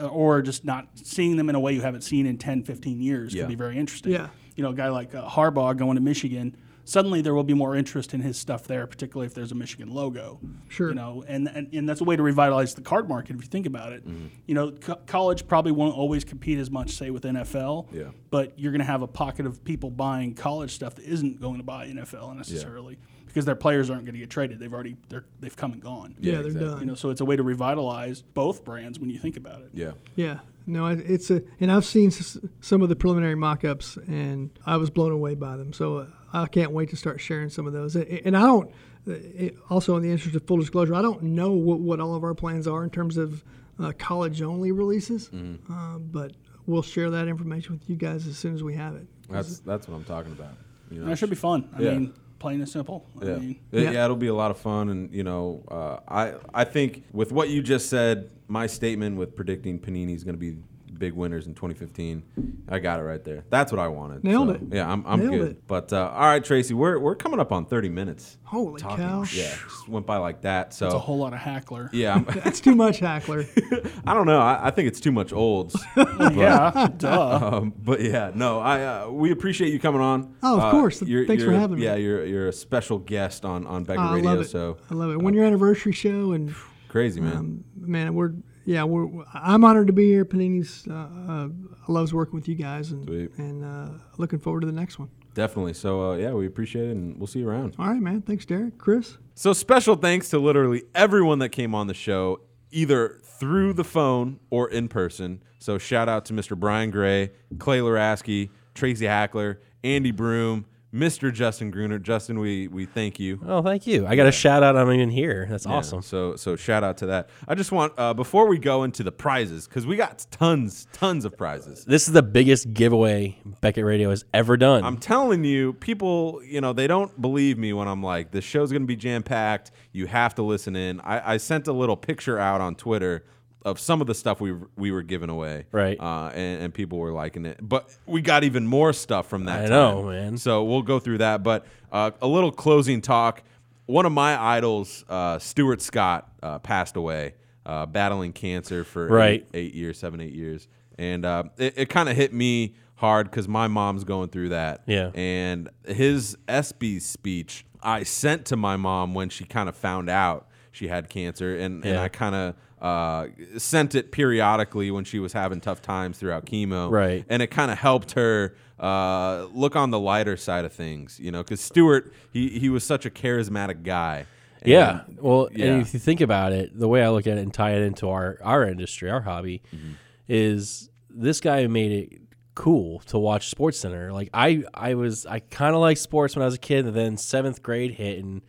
G: uh, or just not seeing them in a way you haven't seen in 10, 15 years
A: Yeah.
G: can be very interesting.
F: Yeah.
G: You know, a guy like uh, Harbaugh going to Michigan. Suddenly, there will be more interest in his stuff there, particularly if there's a Michigan logo.
F: Sure.
G: You know, and, and, and that's a way to revitalize the card market if you think about it.
A: Mm-hmm.
G: You know, co- college probably won't always compete as much, say, with NFL.
A: Yeah.
G: But you're going to have a pocket of people buying college stuff that isn't going to buy NFL necessarily because their players aren't going to get traded. They've already they're they've come and gone.
F: Yeah, they're
A: exactly.
F: done.
G: You know, so it's a way to revitalize both brands when you think about it.
A: Yeah.
F: Yeah, no, it's a, and I've seen s- some of the preliminary mock-ups, and I was blown away by them. So uh, I can't wait to start sharing some of those. And I don't. uh, It, also, in the interest of full disclosure, I don't know what, what all of our plans are in terms of uh, college-only releases, uh, but we'll share that information with you guys as soon as we have it.
A: That's that's what I'm talking about. You know,
G: that should be fun. I
A: Yeah.
G: mean, plain and simple. I
A: Yeah.
G: mean,
A: It-
F: Yeah.
A: yeah, it'll be a lot of fun, and you know, uh, I I think with what you just said, my statement with predicting Panini is going to be big winners in 2015, I got it right there. That's what I wanted.
F: Nailed
A: So,
F: it.
A: Yeah, I'm, I'm
F: Nailed
A: good.
F: it.
A: But uh, all right, Tracy, we're we're coming up on 30 minutes.
F: Holy
A: talking.
F: cow!
A: Yeah, just went by like that. So
G: it's a whole lot of hackler.
A: yeah, I'm,
F: That's too much, Hackler.
A: I don't know. I, I think it's too much olds.
G: yeah, duh.
A: um, but yeah, no, I uh, we appreciate you coming on.
F: Oh, of
A: Uh,
F: course.
A: you're-
F: Thanks for
A: you're-
F: having me.
A: Yeah, you're you're a special guest on on Beckett
F: I
A: Radio.
F: love it.
A: So
F: I love it. When your anniversary show and
A: crazy, man.
F: um, man, we're yeah, we're I'm honored to be here. Panini's uh, uh, loves working with you guys, and
A: Sweet.
F: and uh, looking forward to the next one.
A: Definitely. So uh, yeah, we appreciate it, and we'll see you around.
F: All right, man. Thanks, Derek. Chris.
A: So special thanks to literally everyone that came on the show, either through the phone or in person. So shout out to Mr. Brian Gray, Clay Luraschi, Tracy Hackler, Andy Broome, Mr. Justin Gruner. Justin, we we thank you.
B: Oh, thank you. I got a shout out. I'm even here. That's
A: Yeah,
B: awesome.
A: So so shout out to that. I just want uh, before we go into the prizes because we got tons tons of prizes.
B: This is the biggest giveaway Beckett Radio has ever done.
A: I'm telling you, people, you know, they don't believe me when I'm like, this show's going to be jam packed. You have to listen in. I, I sent a little picture out on Twitter of some of the stuff we we were giving away,
B: Right.
A: Uh, and, and people were liking it, but we got even more stuff from that.
B: I
A: time.
B: know, man.
A: So we'll go through that, but uh, a little closing talk. One of my idols, uh, Stuart Scott, uh, passed away, uh, battling cancer for
B: Right.
A: eight, eight years, seven, eight years, and uh, it, it kind of hit me hard because my mom's going through that.
B: Yeah.
A: And his ESPY speech, I sent to my mom when she kind of found out she had cancer, and, and I kind of uh, sent it periodically when she was having tough times throughout chemo.
B: Right.
A: And it kind of helped her uh, look on the lighter side of things, you know, because Stuart, he, he was such a charismatic guy.
B: yeah. Well,
A: yeah.
B: and if you think about it, the way I look at it and tie it into our our industry, our hobby,
A: Mm-hmm.
B: is this guy made it cool to watch Sports Center. Like I, I was, I kind of liked sports when I was a kid, and then seventh grade hit, and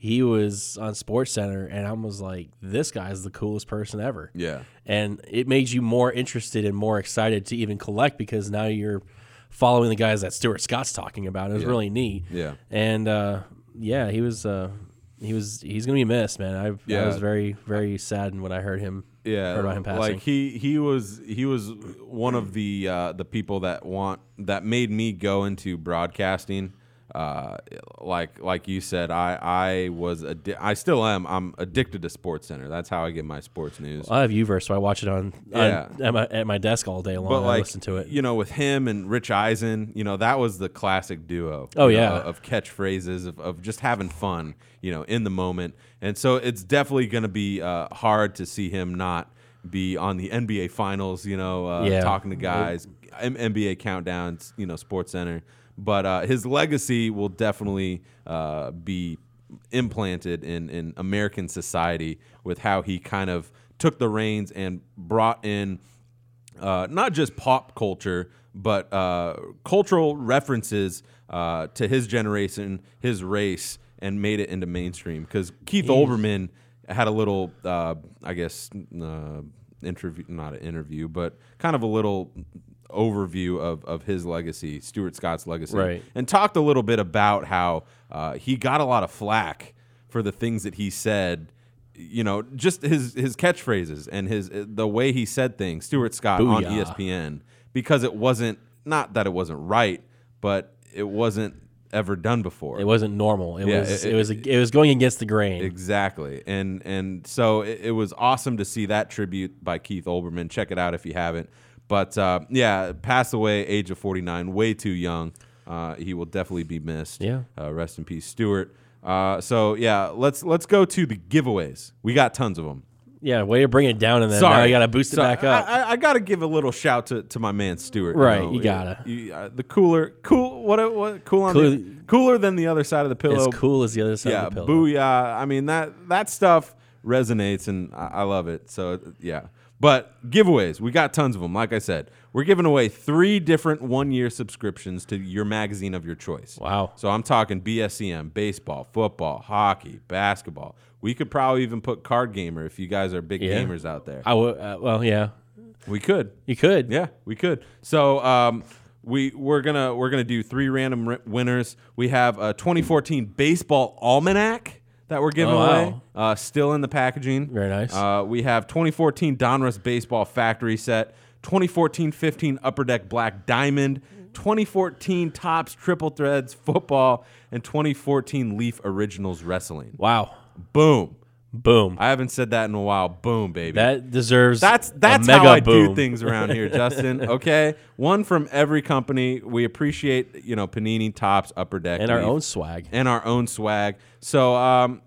B: he was on Sports Center, and I was like, this guy's the coolest person ever.
A: Yeah.
B: and it made you more interested and more excited to even collect because now you're following the guys that Stuart Scott's talking about. It was really neat.
A: Yeah.
B: and uh, yeah, he was. Uh, he was. He's gonna be missed, man. I, I was very, very saddened when I heard him.
A: yeah,
B: heard about him passing.
A: like he he was he was one of the uh, the people that want that made me go into broadcasting. Uh, like like you said, I I was addi- I still am. I'm addicted to Sports Center. That's how I get my sports news.
B: I have Uverse, so I watch it on,
A: Yeah.
B: on at, my, at my desk all day long.
A: but
B: I
A: like
B: listen to it.
A: you know, with him and Rich Eisen, you know, that was the classic duo.
B: Oh,
A: know,
B: yeah.
A: of catchphrases of, of just having fun, you know, in the moment. And so it's definitely going to be uh, hard to see him not be on the NBA Finals, you know, uh,
B: Yeah.
A: talking to guys, M- NBA countdowns, you know, Sports Center. But uh, his legacy will definitely uh, be implanted in, in American society with how he kind of took the reins and brought in uh, not just pop culture, but uh, cultural references uh, to his generation, his race, and made it into mainstream. Because Keith Olbermann had a little, uh, I guess, uh, interview, not an interview, but kind of a little overview of, of his legacy, Stuart Scott's legacy,
B: Right.
A: and talked a little bit about how uh, he got a lot of flack for the things that he said. You know, just his his catchphrases and his the way he said things. Stuart Scott on E ESPN because it wasn't not that it wasn't right, but it wasn't ever done before.
B: it wasn't normal. It
A: Yeah,
B: was.
A: it-
B: It, was. It was going against the grain.
A: Exactly, and and so it, it was awesome to see that tribute by Keith Olbermann. Check it out if you haven't. But uh, yeah, passed away, age of forty nine, way too young. Uh, he will definitely be missed.
B: Yeah.
A: uh, rest in peace, Stuart. Uh, so yeah, let's let's go to the giveaways. We got tons of them.
B: Yeah, way to bring it down, and then
A: Sorry,
B: now you got to boost it
A: Sorry.
B: back up.
A: I, I, I got to give a little shout to, to my man Stuart.
B: Right, you gotta.
A: You- uh, the cooler, cool. What? What? Cool on
B: Cool-
A: the, cooler than the other side of the pillow.
B: as cool as the other side
A: yeah,
B: of the pillow.
A: booyah. I mean that that stuff resonates, and I, I love it. So yeah. But giveaways, we got tons of them. Like I said, we're giving away three different one-year subscriptions to your magazine of your choice.
B: Wow.
A: So I'm talking BSEM, baseball, football, hockey, basketball. We could probably even put Card Gamer if you guys are big
B: Yeah.
A: gamers out there.
B: I w- uh, well, yeah,
A: We could.
B: you could.
A: Yeah, we could. So um, we we're gonna we're gonna do three random winners. We have a 2014 baseball almanac that we're giving
B: Oh, wow.
A: away, uh, still in the packaging.
B: Very nice.
A: Uh, we have 2014 Donruss baseball factory set, 2014-15 Upper Deck Black Diamond. 2014 Topps Triple Threads Football and 2014 Leaf Originals Wrestling.
B: Wow.
A: Boom.
B: Boom.
A: I haven't said that in a while. Boom, baby.
B: that deserves
A: That's that's how I
B: boom.
A: do things around here, Justin. Okay, one from every company. We appreciate you know Panini, Topps, Upper Deck,
B: and our own swag.
A: and our own swag. So um,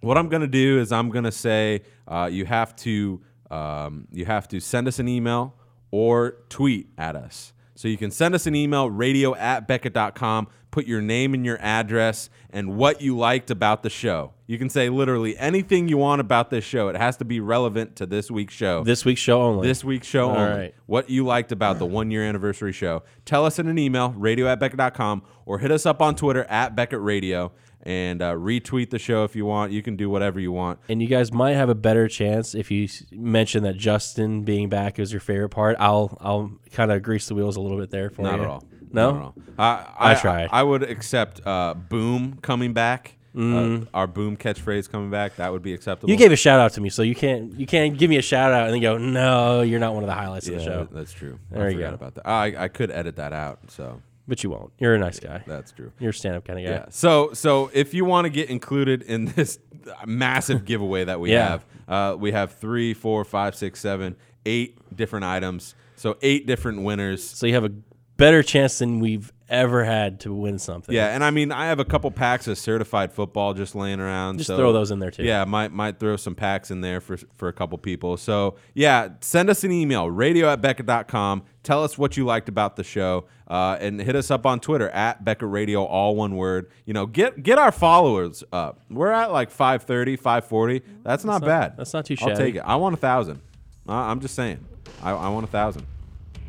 A: what I'm gonna do is I'm gonna say uh, you have to um, you have to send us an email or tweet at us. So you can send us an email, radio at Beckett.com, put your name and your address and what you liked about the show. You can say literally anything you want about this show. It has to be relevant to this week's show.
B: This week's show only.
A: This week's show
B: All
A: only.
B: right.
A: What you liked about the one year anniversary show. Tell us in an email, radio at Beckett.com, or hit us up on Twitter at Beckett Radio and uh, retweet the show if you want. You can do whatever you want.
B: and you guys might have a better chance if you s- mention that Justin being back is your favorite part. I'll I'll kind of grease the wheels a little bit there for
A: Not
B: you.
A: Not at all.
B: No.
A: Not at all. I,
B: I tried.
A: I, would accept uh, Boom coming back.
B: Mm.
A: Uh, our Boom catchphrase coming back. That would be acceptable.
B: You gave a shout out to me, so you can't you can't give me a shout out and then go, no, you're not one of the highlights
A: yeah,
B: of the show.
A: that's true. I
B: There you
A: forgot
B: go.
A: about that. I, I could edit that out. So
B: But you won't. You're a nice guy.
A: that's true.
B: You're a stand up kind of guy.
A: Yeah. So so if you want to get included in this massive giveaway that we
B: Yeah.
A: have, uh, we have three, four, five, six, seven, eight different items. So eight different winners.
B: So you have a better chance than we've ever had to win something.
A: Yeah, and I mean I have a couple packs of certified football just laying around.
B: Just
A: so
B: throw those in there, too.
A: Yeah, might might throw some packs in there for for a couple people. So yeah, send us an email, radio at Beckett.com. Tell us what you liked about the show. Uh, and hit us up on Twitter at Beckett Radio, all one word. You know, get get our followers up. We're at like 530, 540. That's not
B: not-
A: bad.
B: that's not too shabby.
A: I'll take it. I want a thousand. I'm just saying. I, I want a thousand.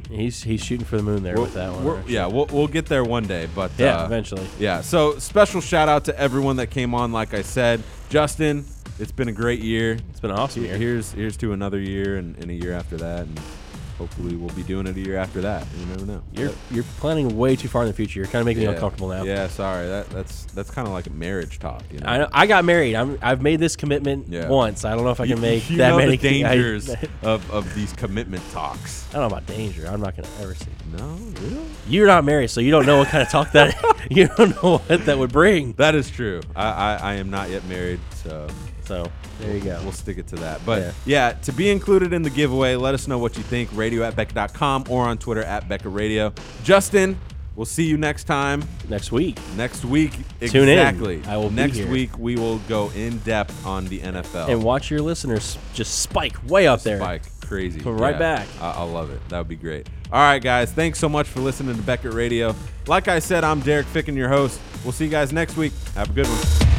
B: He's he's shooting for the moon there
A: We'll-
B: with that one.
A: we're-
B: actually.
A: yeah, we'll, we'll get there one day. But
B: Yeah,
A: uh,
B: eventually.
A: Yeah. So special shout out to everyone that came on. Like I said, Justin, it's been a great year.
B: It's been an awesome year.
A: Here's here's to another year and, and a year after that, and hopefully we'll be doing it a year after that. You never know.
B: You're you're planning way too far in the future. You're kind of making
A: yeah.
B: me uncomfortable now.
A: Yeah. Sorry. That that's that's kind of like a marriage talk. You know.
B: I know, I got married. I'm I've made this commitment
A: Yeah.
B: once. I don't know if I
A: You-
B: can make
A: you
B: that
A: know
B: many
A: the dangers
B: I,
A: of, of these commitment talks.
B: I don't know about danger. I'm not gonna ever see.
A: No, really.
B: You're not married, so you don't know what kind of talk that you don't know what that would bring.
A: That is true. I, I, I am not yet married, so
B: So there you go.
A: We'll stick it to that. But
B: Yeah.
A: yeah. to be included in the giveaway, let us know what you think. Radio at Beckett.com or on Twitter at Beckett Radio. Justin, we'll see you next time.
B: Next week.
A: Next week,
B: Tune in.
A: exactly.
B: I will be
A: Next week we will go in depth on the NFL.
B: And watch your listeners just spike way up there.
A: Spike, crazy.
B: Come right back.
A: I, I love it. That would be great. All right, guys. Thanks so much for listening to Beckett Radio. Like I said, I'm Derek Ficken, your host. We'll see you guys next week. Have a good one.